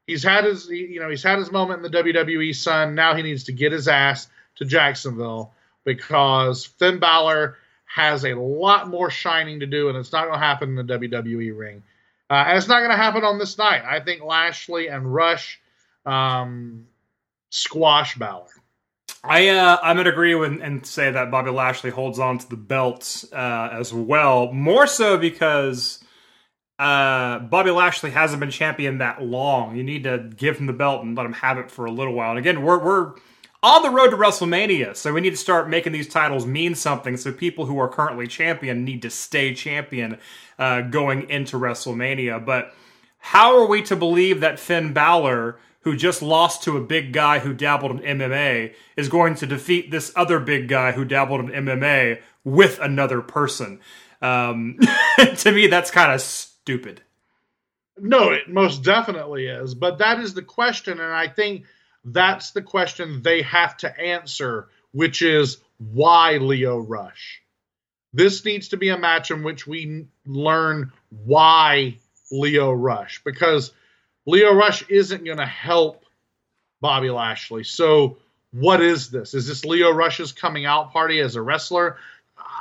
he's had his you know he's had his moment in the WWE sun. Now he needs to get his ass to Jacksonville because Finn Balor has a lot more shining to do, and it's not going to happen in the WWE ring. Uh, and it's not going to happen on this night. I think Lashley and Rush um, squash Balor. I uh, I'm gonna agree with and say that Bobby Lashley holds on to the belt uh, as well. More so because uh, Bobby Lashley hasn't been champion that long. You need to give him the belt and let him have it for a little while. And again, we're we're on the road to WrestleMania, so we need to start making these titles mean something. So people who are currently champion need to stay champion uh, going into WrestleMania. But how are we to believe that Finn Balor? who just lost to a big guy who dabbled in MMA, is going to defeat this other big guy who dabbled in MMA with another person. Um, to me, that's kind of stupid. No, it most definitely is. But that is the question, and I think that's the question they have to answer, which is why Lio Rush? This needs to be a match in which we learn why Lio Rush, because Lio Rush isn't going to help Bobby Lashley. So, what is this? Is this Lio Rush's coming out party as a wrestler?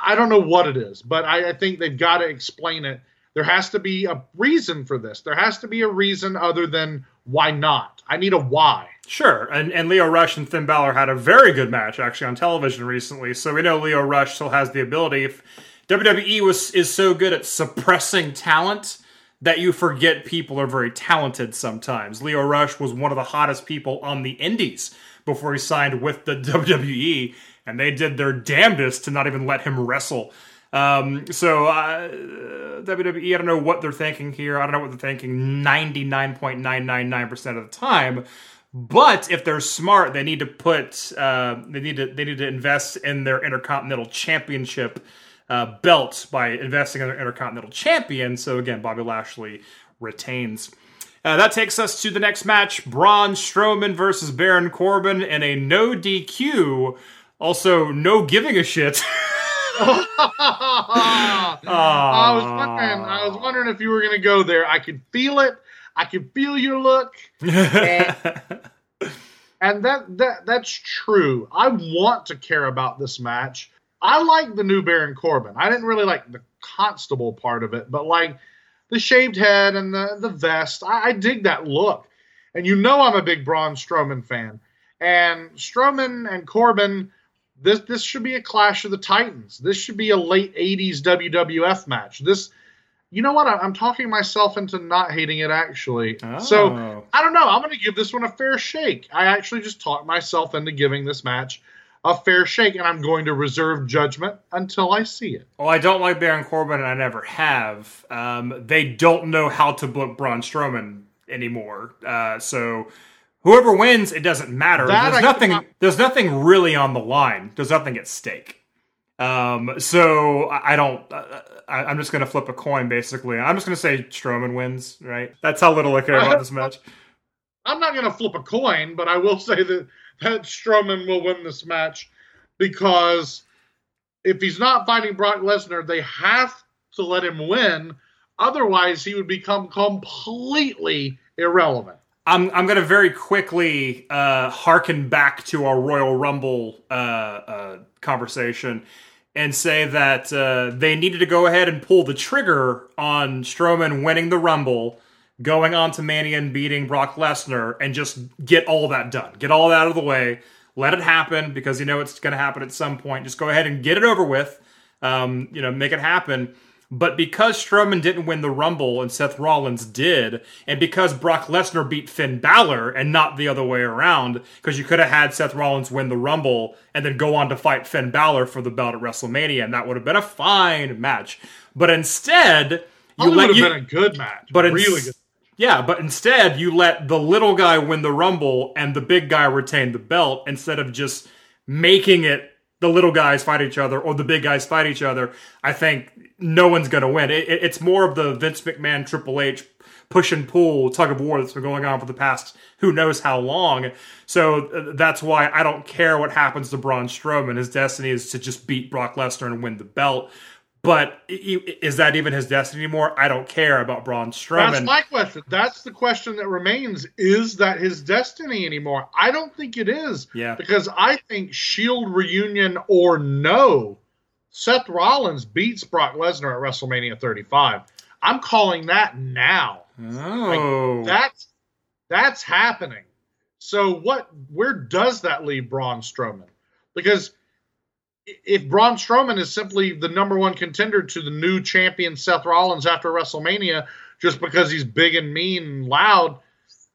I don't know what it is, but I, I think they've got to explain it. There has to be a reason for this. There has to be a reason other than why not. I need a why. Sure, and and Lio Rush and Finn Balor had a very good match actually on television recently, so we know Lio Rush still has the ability. If, WWE was is so good at suppressing talent that you forget people are very talented sometimes. Lio Rush was one of the hottest people on the indies before he signed with the WWE, and they did their damnedest to not even let him wrestle. Um, so uh, WWE, I don't know what they're thinking here. I don't know what they're thinking 99.999% of the time. But if they're smart, they need to put uh, they need to they need to invest in their Intercontinental Championship uh, belt by investing in their Intercontinental Champion. So again, Bobby Lashley retains. Uh, that takes us to the next match: Braun Strowman versus Baron Corbin in a no DQ. Also, no giving a shit. I was wondering. I was wondering if you were going to go there. I could feel it. I could feel your look, and, and that that that's true. I want to care about this match. I like the new Baron Corbin. I didn't really like the constable part of it, but like the shaved head and the the vest, I, I dig that look. And you know I'm a big Braun Strowman fan. And Strowman and Corbin, this this should be a clash of the titans. This should be a late 80s WWF match. This you know what? I'm talking myself into not hating it actually. So Oh. I don't know. I'm going to give this one a fair shake. I actually just talked myself into giving this match a fair shake, and I'm going to reserve judgment until I see it. Well, I don't like Baron Corbin, and I never have. Um, they don't know how to book Braun Strowman anymore. Uh, so whoever wins, it doesn't matter. That there's I nothing. There's nothing really on the line. There's nothing at stake. Um, so I I don't. Uh, I, I'm just going to flip a coin, basically. I'm just going to say Strowman wins. Right? That's how little I care about this match. I'm not going to flip a coin, but I will say that that Strowman will win this match because if he's not fighting Brock Lesnar, they have to let him win. Otherwise, he would become completely irrelevant. I'm I'm gonna very quickly uh, harken back to our Royal Rumble uh, uh, conversation and say that uh, they needed to go ahead and pull the trigger on Strowman winning the Rumble, going on to Mania and beating Brock Lesnar, and just get all that done, get all that out of the way, let it happen because you know it's going to happen at some point. Just go ahead and get it over with, um, you know, make it happen. But because Strowman didn't win the Rumble and Seth Rollins did, and because Brock Lesnar beat Finn Balor and not the other way around, because you could have had Seth Rollins win the Rumble and then go on to fight Finn Balor for the belt at WrestleMania, and that would have been a fine match. But instead, you let would you, have been a good match. but really good. Yeah, but instead you let the little guy win the rumble and the big guy retain the belt instead of just making it the little guys fight each other or the big guys fight each other. I think no one's going to win. It, it- it's more of the Vince McMahon Triple H push and pull tug of war that's been going on for the past who knows how long. So uh, that's why I don't care what happens to Braun Strowman. His destiny is to just beat Brock Lesnar and win the belt. But is that even his destiny anymore? I don't care about Braun Strowman. That's my question. That's the question that remains. Is that his destiny anymore? I don't think it is. Yeah. Because I think Shield reunion or no, Seth Rollins beats Brock Lesnar at WrestleMania 35. I'm calling that now. Oh, That's that's happening. So what? Where does that leave Braun Strowman? Because if Braun Strowman is simply the number one contender to the new champion Seth Rollins after WrestleMania, just because he's big and mean and loud,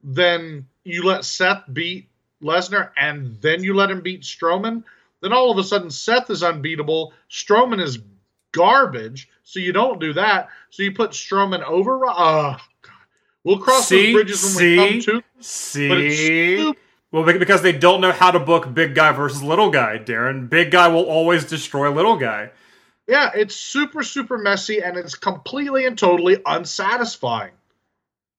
then you let Seth beat Lesnar and then you let him beat Strowman. Then all of a sudden Seth is unbeatable. Strowman is garbage. So you don't do that. So you put Strowman over. Oh God, we'll cross See? those bridges when See? we come to. See. Well, because they don't know how to book big guy versus little guy, Daryn. Big guy will always destroy little guy. Yeah, it's super super messy and it's completely and totally unsatisfying.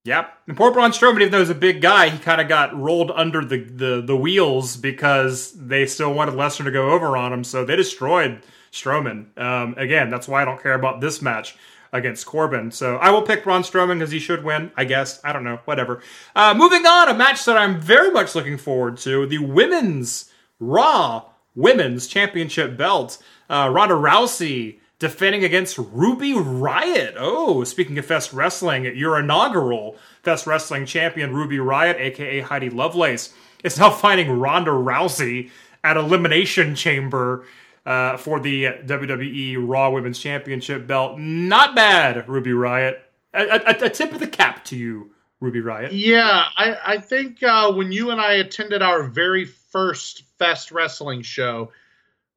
Yep. And poor Braun Strowman, even though he's a big guy, he kind of got rolled under the, the, the wheels because they still wanted Lesnar to go over on him, so they destroyed Strowman. Um, again, that's why I don't care about this match against Corbin. So I will pick Braun Strowman because he should win, I guess. I don't know. Whatever. Uh, moving on, a match that I'm very much looking forward to the Women's Raw Women's Championship belt. Uh, Ronda Rousey defending against Ruby Riot. Oh, speaking of Fest Wrestling, your inaugural Fest Wrestling champion, Ruby Riot, aka Heidi Lovelace, is now fighting Ronda Rousey at Elimination Chamber. uh, for the WWE Raw Women's Championship belt. Not bad, Ruby Riot. A, a, a tip of the cap to you, Ruby Riot. Yeah, I, I think uh, when you and I attended our very first Fest Wrestling show,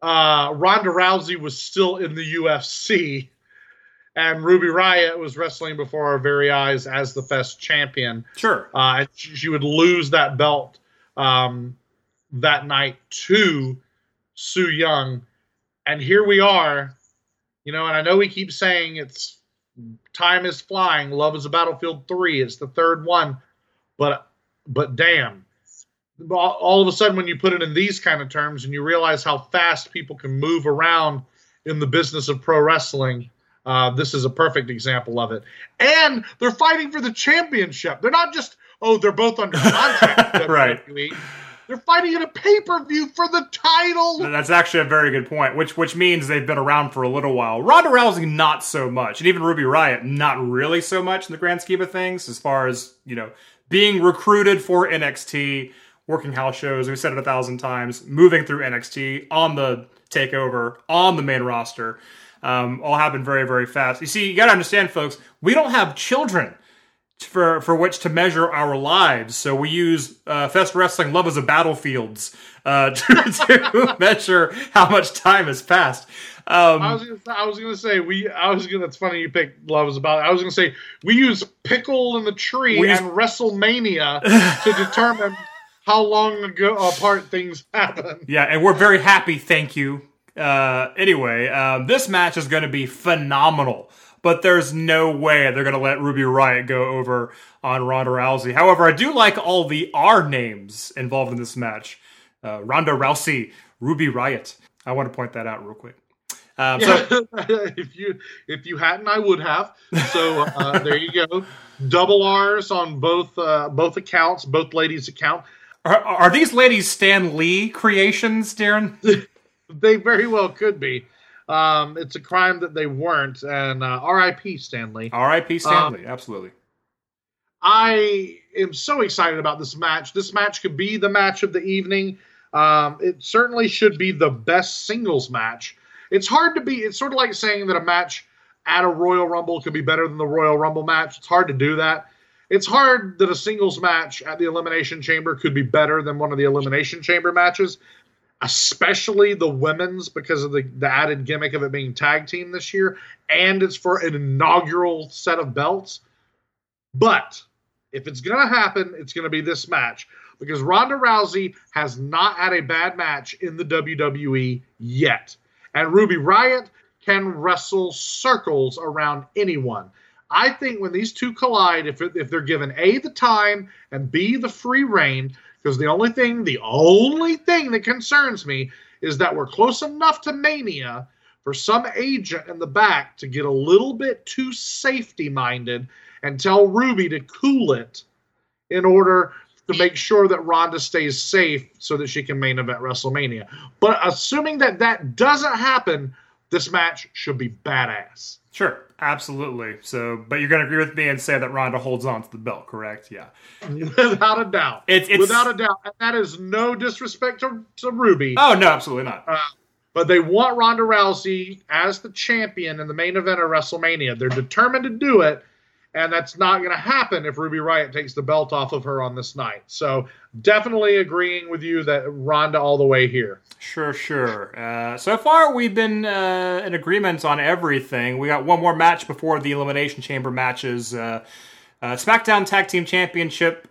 uh, Ronda Rousey was still in the UFC, and Ruby Riot was wrestling before our very eyes as the Fest champion. Sure. Uh, she, she would lose that belt um, that night to Su Yung, and here we are. You know, and I know we keep saying it's time is flying. Love is a battlefield three. It's the third one, but but damn, all, of a sudden when you put it in these kind of terms and you realize how fast people can move around in the business of pro wrestling. Uh, this is a perfect example of it. And they're fighting for the championship. They're not just, oh, they're both under contract. Right. They're fighting in a pay per view for the title. That's actually a very good point, which which means they've been around for a little while. Ronda Rousey, not so much, and even Ruby Riot, not really so much in the grand scheme of things, as far as you know, being recruited for NXT, working house shows. We've said it a thousand times, moving through NXT on the takeover on the main roster, um, all happened very very fast. You see, you got to understand, folks, we don't have children for for which to measure our lives. So we use uh, Fest Wrestling Love as a Battlefields uh, to, to measure how much time has passed. Um, I was gonna, I was gonna say we. I was gonna. It's funny you picked Love is about. I was gonna say we use Pickle in the Tree We use- and WrestleMania to determine how long ago apart things happen. yeah, and we're very happy. Thank you. Uh, anyway, uh, this match is going to be phenomenal. But there's no way they're going to let Ruby Riot go over on Ronda Rousey. However, I do like all the R names involved in this match. Uh, Ronda Rousey, Ruby Riot. I want to point that out real quick. Um, so, if you if you hadn't, I would have. So uh, there you go. Double R's on both uh, both accounts, both ladies' account. Are, are these ladies Stan Lee creations, Daryn? They very well could be. Um, it's a crime that they weren't. And uh, R.I.P. Stan Lee. R.I.P. Stan Lee, absolutely. I am so excited about this match. This match could be the match of the evening. Um, it certainly should be the best singles match. It's hard to be. It's sort of like saying that a match at a Royal Rumble could be better than the Royal Rumble match. It's hard to do that. It's hard that a singles match at the Elimination Chamber could be better than one of the Elimination Chamber matches, especially the women's because of the, the added gimmick of it being tag team this year, and it's for an inaugural set of belts. But if it's going to happen, it's going to be this match because Ronda Rousey has not had a bad match in the WWE yet. And Ruby Riot can wrestle circles around anyone. I think when these two collide, if, if they're given A, the time, and B, the free reign, because the only thing, the only thing that concerns me is that we're close enough to Mania for some agent in the back to get a little bit too safety minded and tell Ruby to cool it in order to make sure that Ronda stays safe so that she can main event WrestleMania. But assuming that that doesn't happen, this match should be badass. Sure, absolutely. So, but you're going to agree with me and say that Ronda holds on to the belt, correct? Yeah. Without a doubt. It's- it's- Without a doubt. And that is no disrespect to, to Ruby. Oh no, absolutely not. Uh, but they want Ronda Rousey as the champion in the main event of WrestleMania. They're determined to do it, and that's not going to happen if Ruby Riot takes the belt off of her on this night. So definitely agreeing with you that Ronda all the way here. Sure, sure. Uh, so far, we've been uh, in agreement on everything. We got one more match before the Elimination Chamber matches. Uh, uh, SmackDown Tag Team Championship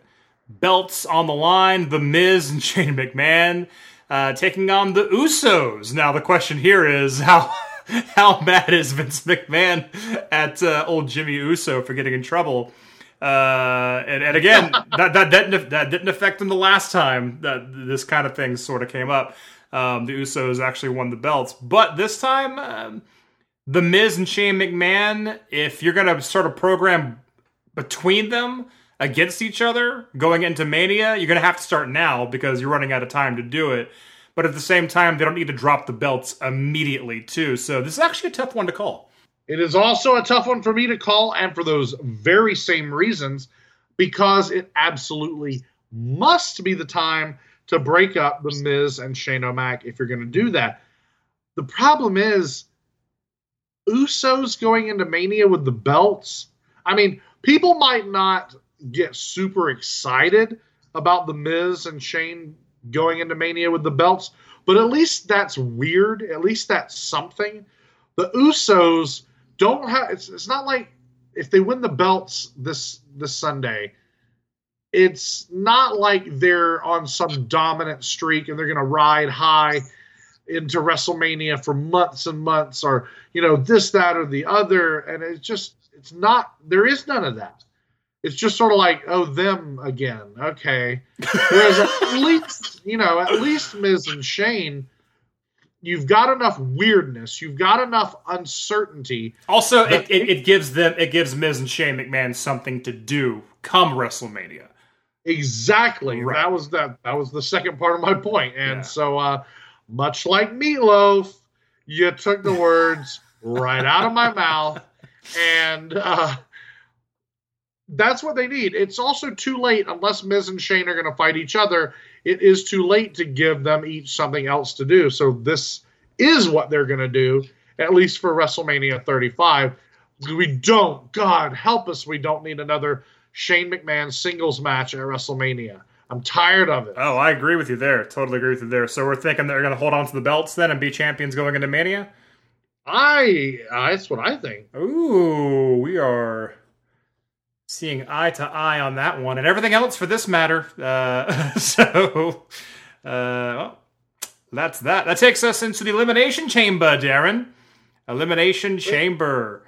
belts on the line. The Miz and Shane McMahon uh, taking on the Usos. Now, the question here is how. How mad is Vince McMahon at uh, old Jimmy Uso for getting in trouble? Uh, and, and again, that, that didn't that didn't affect him the last time that this kind of thing sort of came up. Um, the Usos actually won the belts, but this time, um, the Miz and Shane McMahon. If you're gonna start a program between them against each other going into Mania, you're gonna have to start now because you're running out of time to do it. But at the same time, they don't need to drop the belts immediately too. So this is actually a tough one to call. It is also a tough one for me to call, and for those very same reasons, because it absolutely must be the time to break up the Miz and Shane O'Mac if you're going to do that. the problem is Usos going into Mania with the belts. I mean, people might not get super excited about the Miz and Shane going into Mania with the belts, but at least that's weird. At least that's something. The Usos don't have. It's, it's not like if they win the belts this this Sunday, it's not like they're on some dominant streak and they're going to ride high into WrestleMania for months and months, or you know this, that, or the other. And it's just, it's not. There is none of that. It's just sort of like, oh, them again. Okay. Whereas at least, you know, at least Miz and Shane, you've got enough weirdness, you've got enough uncertainty. Also, it, it, it gives them, it gives Miz and Shane McMahon something to do come WrestleMania. Exactly. Right. That was that. That was the second part of my point. And Yeah. so, uh, much like Meatloaf, you took the words right out of my mouth, and uh, that's what they need. It's also too late unless Miz and Shane are going to fight each other. It is too late to give them each something else to do. So this is what they're going to do, at least for WrestleMania 35. We don't, God help us, we don't need another Shane McMahon singles match at WrestleMania. I'm tired of it. Oh, I agree with you there. Totally agree with you there. So we're thinking they're going to hold on to the belts then and be champions going into Mania. I uh, that's what I think. Ooh, we are seeing eye to eye on that one, and everything else for this matter. Uh, so, uh, well, that's that. That takes us into the elimination chamber, Daryn. Elimination chamber,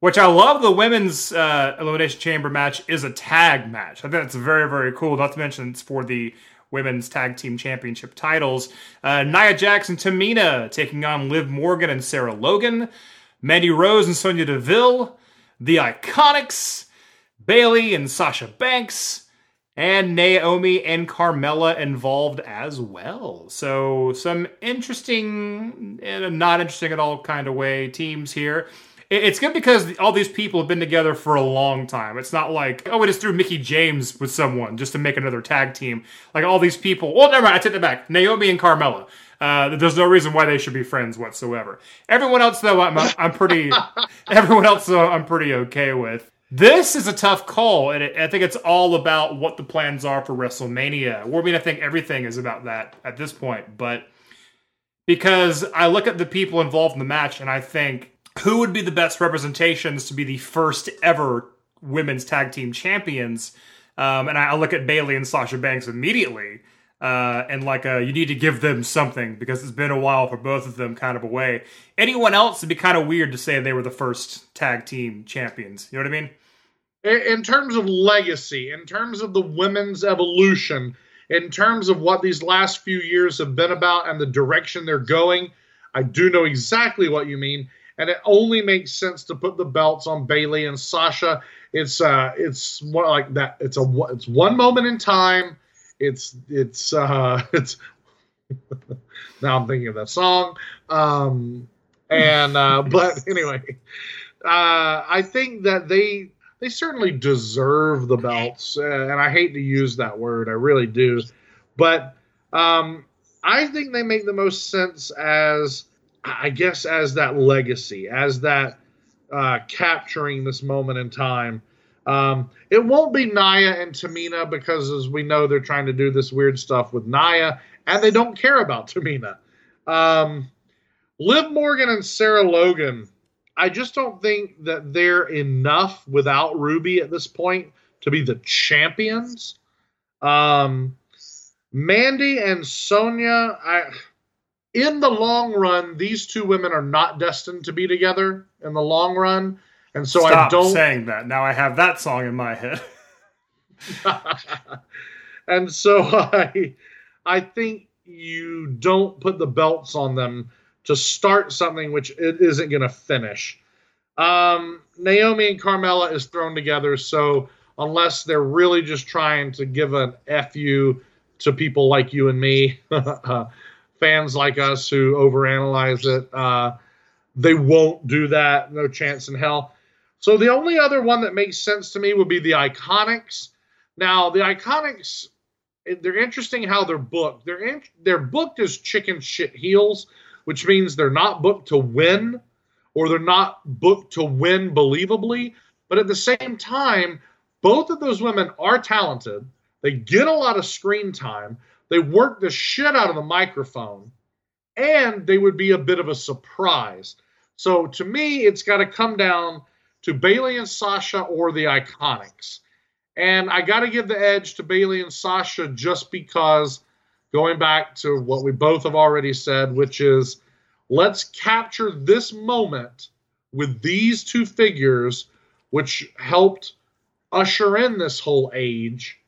which I love. The women's uh, elimination chamber match is a tag match. I think that's very very cool. Not to mention it's for the women's tag team championship titles. Uh, Nia Jax and Tamina taking on Liv Morgan and Sarah Logan. Mandy Rose and Sonya Deville. The Iconics. Bayley and Sasha Banks. And Naomi and Carmella involved as well. So, some interesting and a not interesting at all kind of way teams here. It's good because all these people have been together for a long time. It's not like, oh, we just threw Mickie James with someone just to make another tag team. Like all these people. Well, never mind. I take that back. Naomi and Carmella. Uh, there's no reason why they should be friends whatsoever. Everyone else, though, I'm, I'm pretty. everyone else, though, I'm pretty okay with. This is a tough call, and it, I think it's all about what the plans are for WrestleMania. Well, I mean, I think everything is about that at this point, but because I look at the people involved in the match and I think who would be the best representations to be the first ever women's tag team champions? Um, and I, look at Bayley and Sasha Banks immediately. Uh, and like, uh, you need to give them something because it's been a while for both of them, kind of a way. Anyone else would be kind of weird to say they were the first tag team champions. You know what I mean? in in terms of legacy, in terms of the women's evolution, in terms of what these last few years have been about and the direction they're going, I do know exactly what you mean, and it only makes sense to put the belts on Bayley and Sasha. It's uh, it's more like that. It's a it's one moment in time. It's it's uh, it's. now I'm thinking of that song, um, and uh, but anyway, uh, I think that they they certainly deserve the belts, uh, and I hate to use that word, I really do, but um, I think they make the most sense as, I guess, as that legacy, as that uh, capturing this moment in time. Um, it won't be Nia and Tamina because, as we know, they're trying to do this weird stuff with Nia, and they don't care about Tamina. Um, Liv Morgan and Sarah Logan. I just don't think that they're enough without Ruby at this point to be the champions. Um, Mandy and Sonya, I, in the long run, these two women are not destined to be together in the long run, and so I Stop don't. saying that. Now I have that song in my head. and so I, I think you don't put the belts on them to start something which it isn't going to finish. Um, Naomi and Carmella is thrown together, so unless they're really just trying to give an fu to people like you and me, fans like us who overanalyze it, uh, they won't do that. No chance in hell. So the only other one that makes sense to me would be the Iconics. Now the Iconics, they're interesting how they're booked. They're in, they're booked as chicken shit heels, which means they're not booked to win or they're not booked to win believably. But at the same time, both of those women are talented. They get a lot of screen time. They work the shit out of the microphone, and they would be a bit of a surprise. So to me, it's got to come down to Bayley and Sasha or the Iconics. And I got to give the edge to Bayley and Sasha just because going back to what we both have already said, which is let's capture this moment with these two figures, which helped usher in this whole age.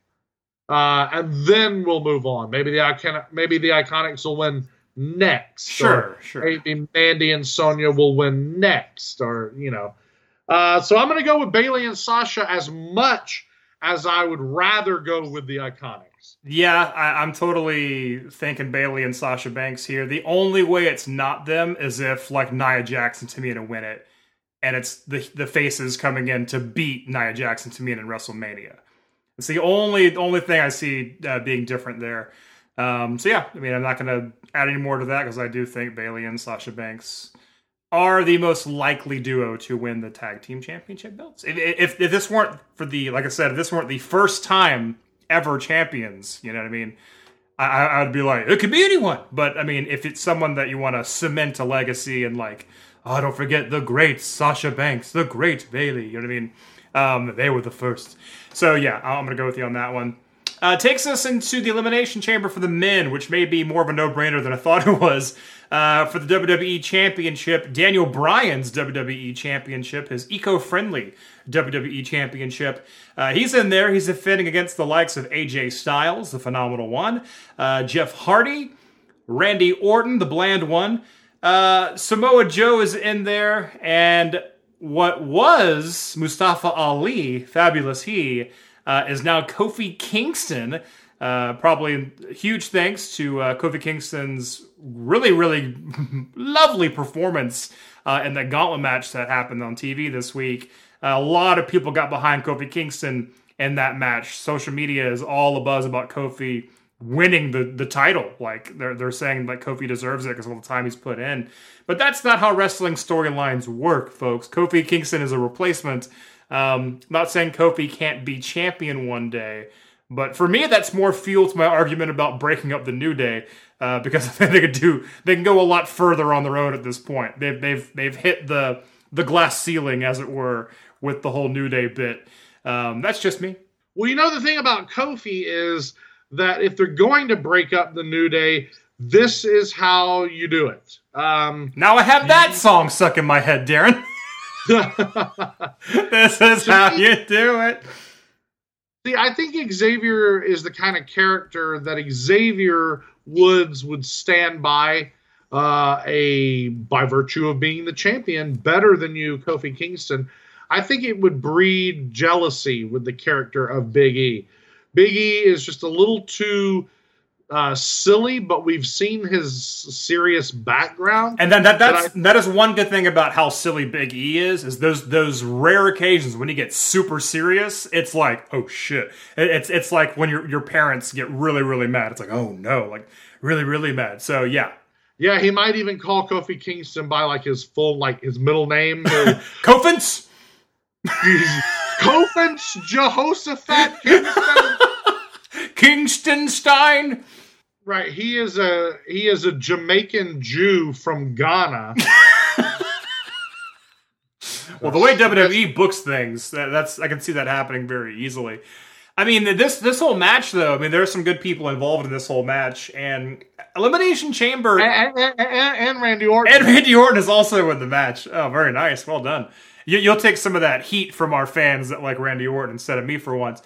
Uh, and then we'll move on. Maybe the iconic, maybe the Iconics will win next. Sure, sure. Maybe Mandy and Sonya will win next, or you know. Uh, so I'm going to go with Bayley and Sasha as much as I would rather go with the Iconics. Yeah, I, I'm totally thinking Bayley and Sasha Banks here. The only way it's not them is if like Nia and Tamina win it, and it's the the faces coming in to beat Nia Jackson Tamina in WrestleMania. It's the only only thing I see uh, being different there. Um, so yeah, I mean, I'm not going to add any more to that because I do think Bayley and Sasha Banks are the most likely duo to win the tag team championship belts. If, if, if this weren't for the, like I said, if this weren't the first time ever champions, you know what I mean? I, I would be like, it could be anyone. But I mean, if it's someone that you want to cement a legacy and like, oh, don't forget the great Sasha Banks, the great Bayley, you know what I mean? Um, they were the first. So yeah, I'm going to go with you on that one. Uh, takes us into the Elimination Chamber for the men, which may be more of a no brainer than I thought it was. Uh, for the WWE Championship, Daniel Bryan's WWE Championship, his eco friendly WWE Championship. Uh, he's in there. He's defending against the likes of AJ Styles, the phenomenal one, uh, Jeff Hardy, Randy Orton, the bland one. Uh, Samoa Joe is in there, and what was Mustafa Ali, fabulous he, uh, is now Kofi Kingston. Uh, probably huge thanks to uh, Kofi Kingston's really, really lovely performance uh, in the gauntlet match that happened on TV this week. a lot of people got behind Kofi Kingston in that match. Social media is all abuzz about Kofi winning the, the title. Like they're they're saying like Kofi deserves it because of all the time he's put in. But that's not how wrestling storylines work, folks. Kofi Kingston is a replacement. Um, not saying Kofi can't be champion one day, but for me, that's more fuel to my argument about breaking up the New Day uh, because I think they could do they can go a lot further on their own at this point. They've they've they've hit the the glass ceiling, as it were, with the whole New Day bit. Um, that's just me. Well, you know the thing about Kofi is that if they're going to break up the New Day, this is how you do it. Um, now I have that song stuck in my head, Daryn. this is how you do it. See, I think Xavier is the kind of character that Xavier Woods would stand by uh, a by virtue of being the champion better than you, Kofi Kingston. I think it would breed jealousy with the character of Big E. Big E is just a little too uh, silly, but we've seen his serious background. And then that that's I, that is one good thing about how silly Big E is is those those rare occasions when he gets super serious. It's like oh shit. It's it's like when your your parents get really really mad. It's like oh no, like really really mad. So yeah. Yeah, he might even call Kofi Kingston by like his full like his middle name. Kofins. Kofins Jehoshaphat Kingston. Kingstonstein. Right, he is a he is a Jamaican Jew from Ghana. well, the way WWE books things, that, that's I can see that happening very easily. I mean, this this whole match, though. I mean, there are some good people involved in this whole match, and Elimination Chamber and, and, and, and Randy Orton. And Randy Orton is also in the match. Oh, very nice, well done. You, will take some of that heat from our fans that like Randy Orton instead of me for once.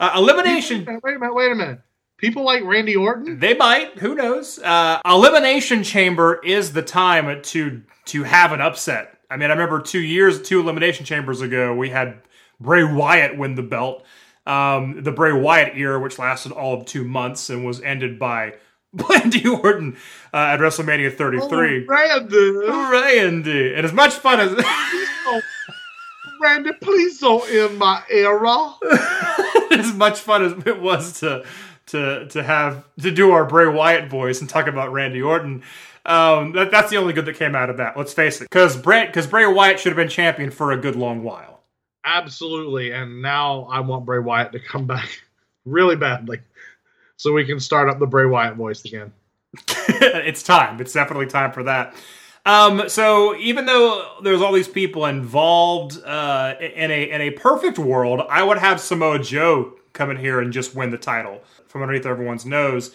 Uh, elimination. Wait a minute. Wait a minute. People like Randy Orton? They might. Who knows? Uh, Elimination Chamber is the time to to have an upset. I mean, I remember two years, two Elimination Chambers ago, we had Bray Wyatt win the belt. Um, the Bray Wyatt era, which lasted all of two months and was ended by Randy Orton uh, at WrestleMania 33. Oh, Randy. Randy. And as much fun as. Randy, please don't end my era. as much fun as it was to to to have to do our Bray Wyatt voice and talk about Randy Orton. Um, that, that's the only good that came out of that. Let's face it, because Bray, because Bray Wyatt should have been champion for a good long while. Absolutely. And now I want Bray Wyatt to come back really badly so we can start up the Bray Wyatt voice again. it's time. It's definitely time for that. Um, so even though there's all these people involved uh, in a in a perfect world, I would have Samoa Joe come in here and just win the title from underneath everyone's nose.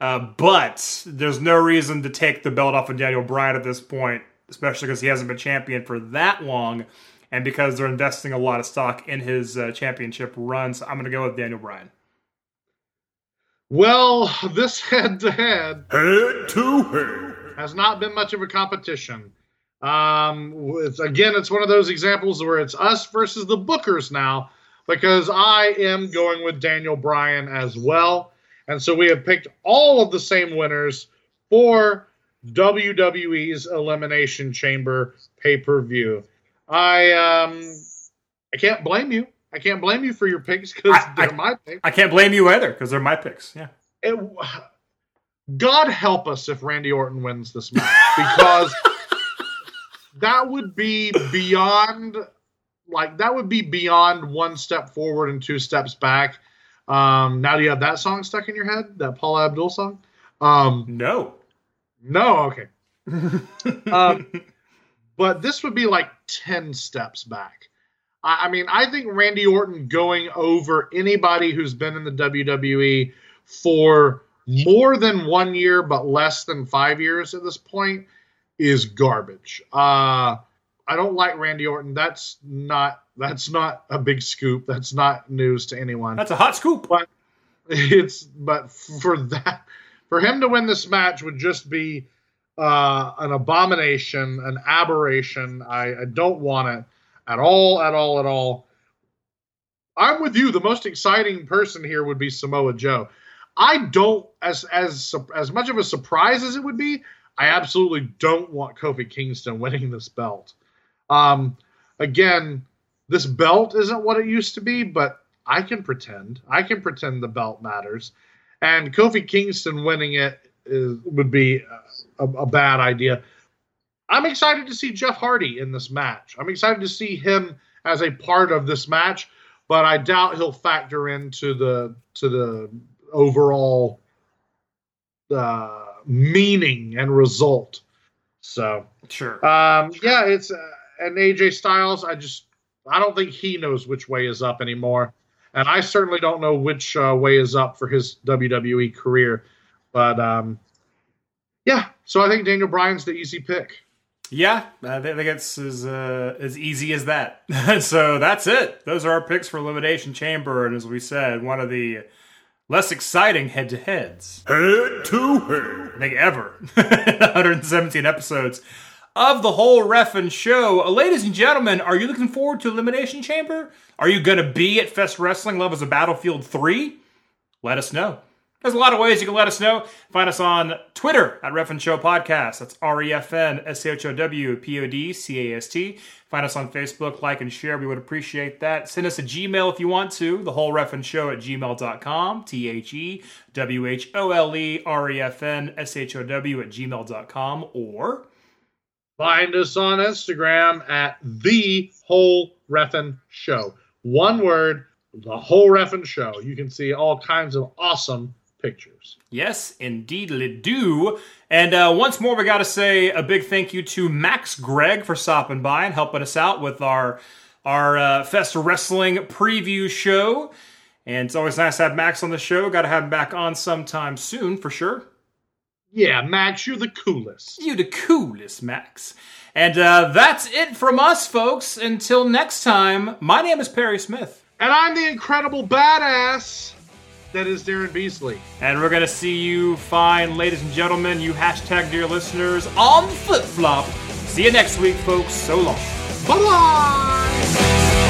Uh, but there's no reason to take the belt off of Daniel Bryan at this point, especially because he hasn't been champion for that long, and because they're investing a lot of stock in his uh, championship run. So I'm going to go with Daniel Bryan. Well, this head to head Head to head. has not been much of a competition. Um, it's again, it's one of those examples where it's us versus the Bookers now, because I am going with Daniel Bryan as well, and so we have picked all of the same winners for WWE's Elimination Chamber pay per view. I um, I can't blame you. I can't blame you for your picks because they're I- my picks. I can't blame you either because they're my picks. Yeah. It, God help us if Randy Orton wins this match because that would be beyond like that would be beyond one step forward and two steps back. Um, now do you have that song stuck in your head? That Paula Abdul song? Um, No. no, okay. um, but this would be like 10 steps back. I, I mean, I think Randy Orton going over anybody who's been in the WWE for more than one year, but less than five years at this point is garbage. Uh, I don't like Randy Orton. That's not that's not a big scoop. That's not news to anyone That's a hot scoop. But it's but for that for him to win this match would just be uh, an abomination, an aberration. I, I don't want it at all, at all, at all. I'm with you. The most exciting person here would be Samoa Joe. I don't as as as much of a surprise as it would be. I absolutely don't want Kofi Kingston winning this belt. Um, again, this belt isn't what it used to be, but I can pretend. I can pretend the belt matters. And Kofi Kingston winning it is, would be a, a bad idea. I'm excited to see Jeff Hardy in this match. I'm excited to see him as a part of this match, but I doubt he'll factor into the to the overall uh, meaning and result. So Sure. um, yeah, it's uh, and AJ Styles. I just I don't think he knows which way is up anymore, and I certainly don't know which uh, way is up for his WWE career. But um, yeah, so I think Daniel Bryan's the easy pick. Yeah, I think it's as uh, as easy as that. so that's it. Those are our picks for Elimination Chamber, and as we said, one of the less exciting head-to-heads Head to head. I think ever. 117 episodes of the whole Reffin show. Uh, ladies and gentlemen, are you looking forward to Elimination Chamber? Are you going to be at Fest Wrestling Levels of Battlefield 3? Let us know. There's a lot of ways you can let us know. Find us on Twitter at Reffin Show Podcast. That's R E F N S H O W P O D C A S T. Find us on Facebook, like and share. We would appreciate that. Send us a Gmail if you want to. The whole Reffin Show at gmail.com. T H E W H O L E R E F N S H O W at gmail.com. Or Find us on Instagram at the whole Reffin Show. One word, the whole Reffin Show. You can see all kinds of awesome pictures. Yes, indeed, do. And uh, once more, we got to say a big thank you to Maxx Gregg for stopping by and helping us out with our our uh, Fest Wrestling preview show. And it's always nice to have Maxx on the show. Got to have him back on sometime soon for sure. Yeah, Maxx, you're the coolest. You the coolest, Maxx. And uh, that's it from us, folks. Until next time, my name is Perry Smith. And I'm the incredible badass that is Daryn Beasley. And we're going to see you fine, ladies and gentlemen, you hashtag dear listeners, on the flip flop. See you next week, folks. So long. Bye bye!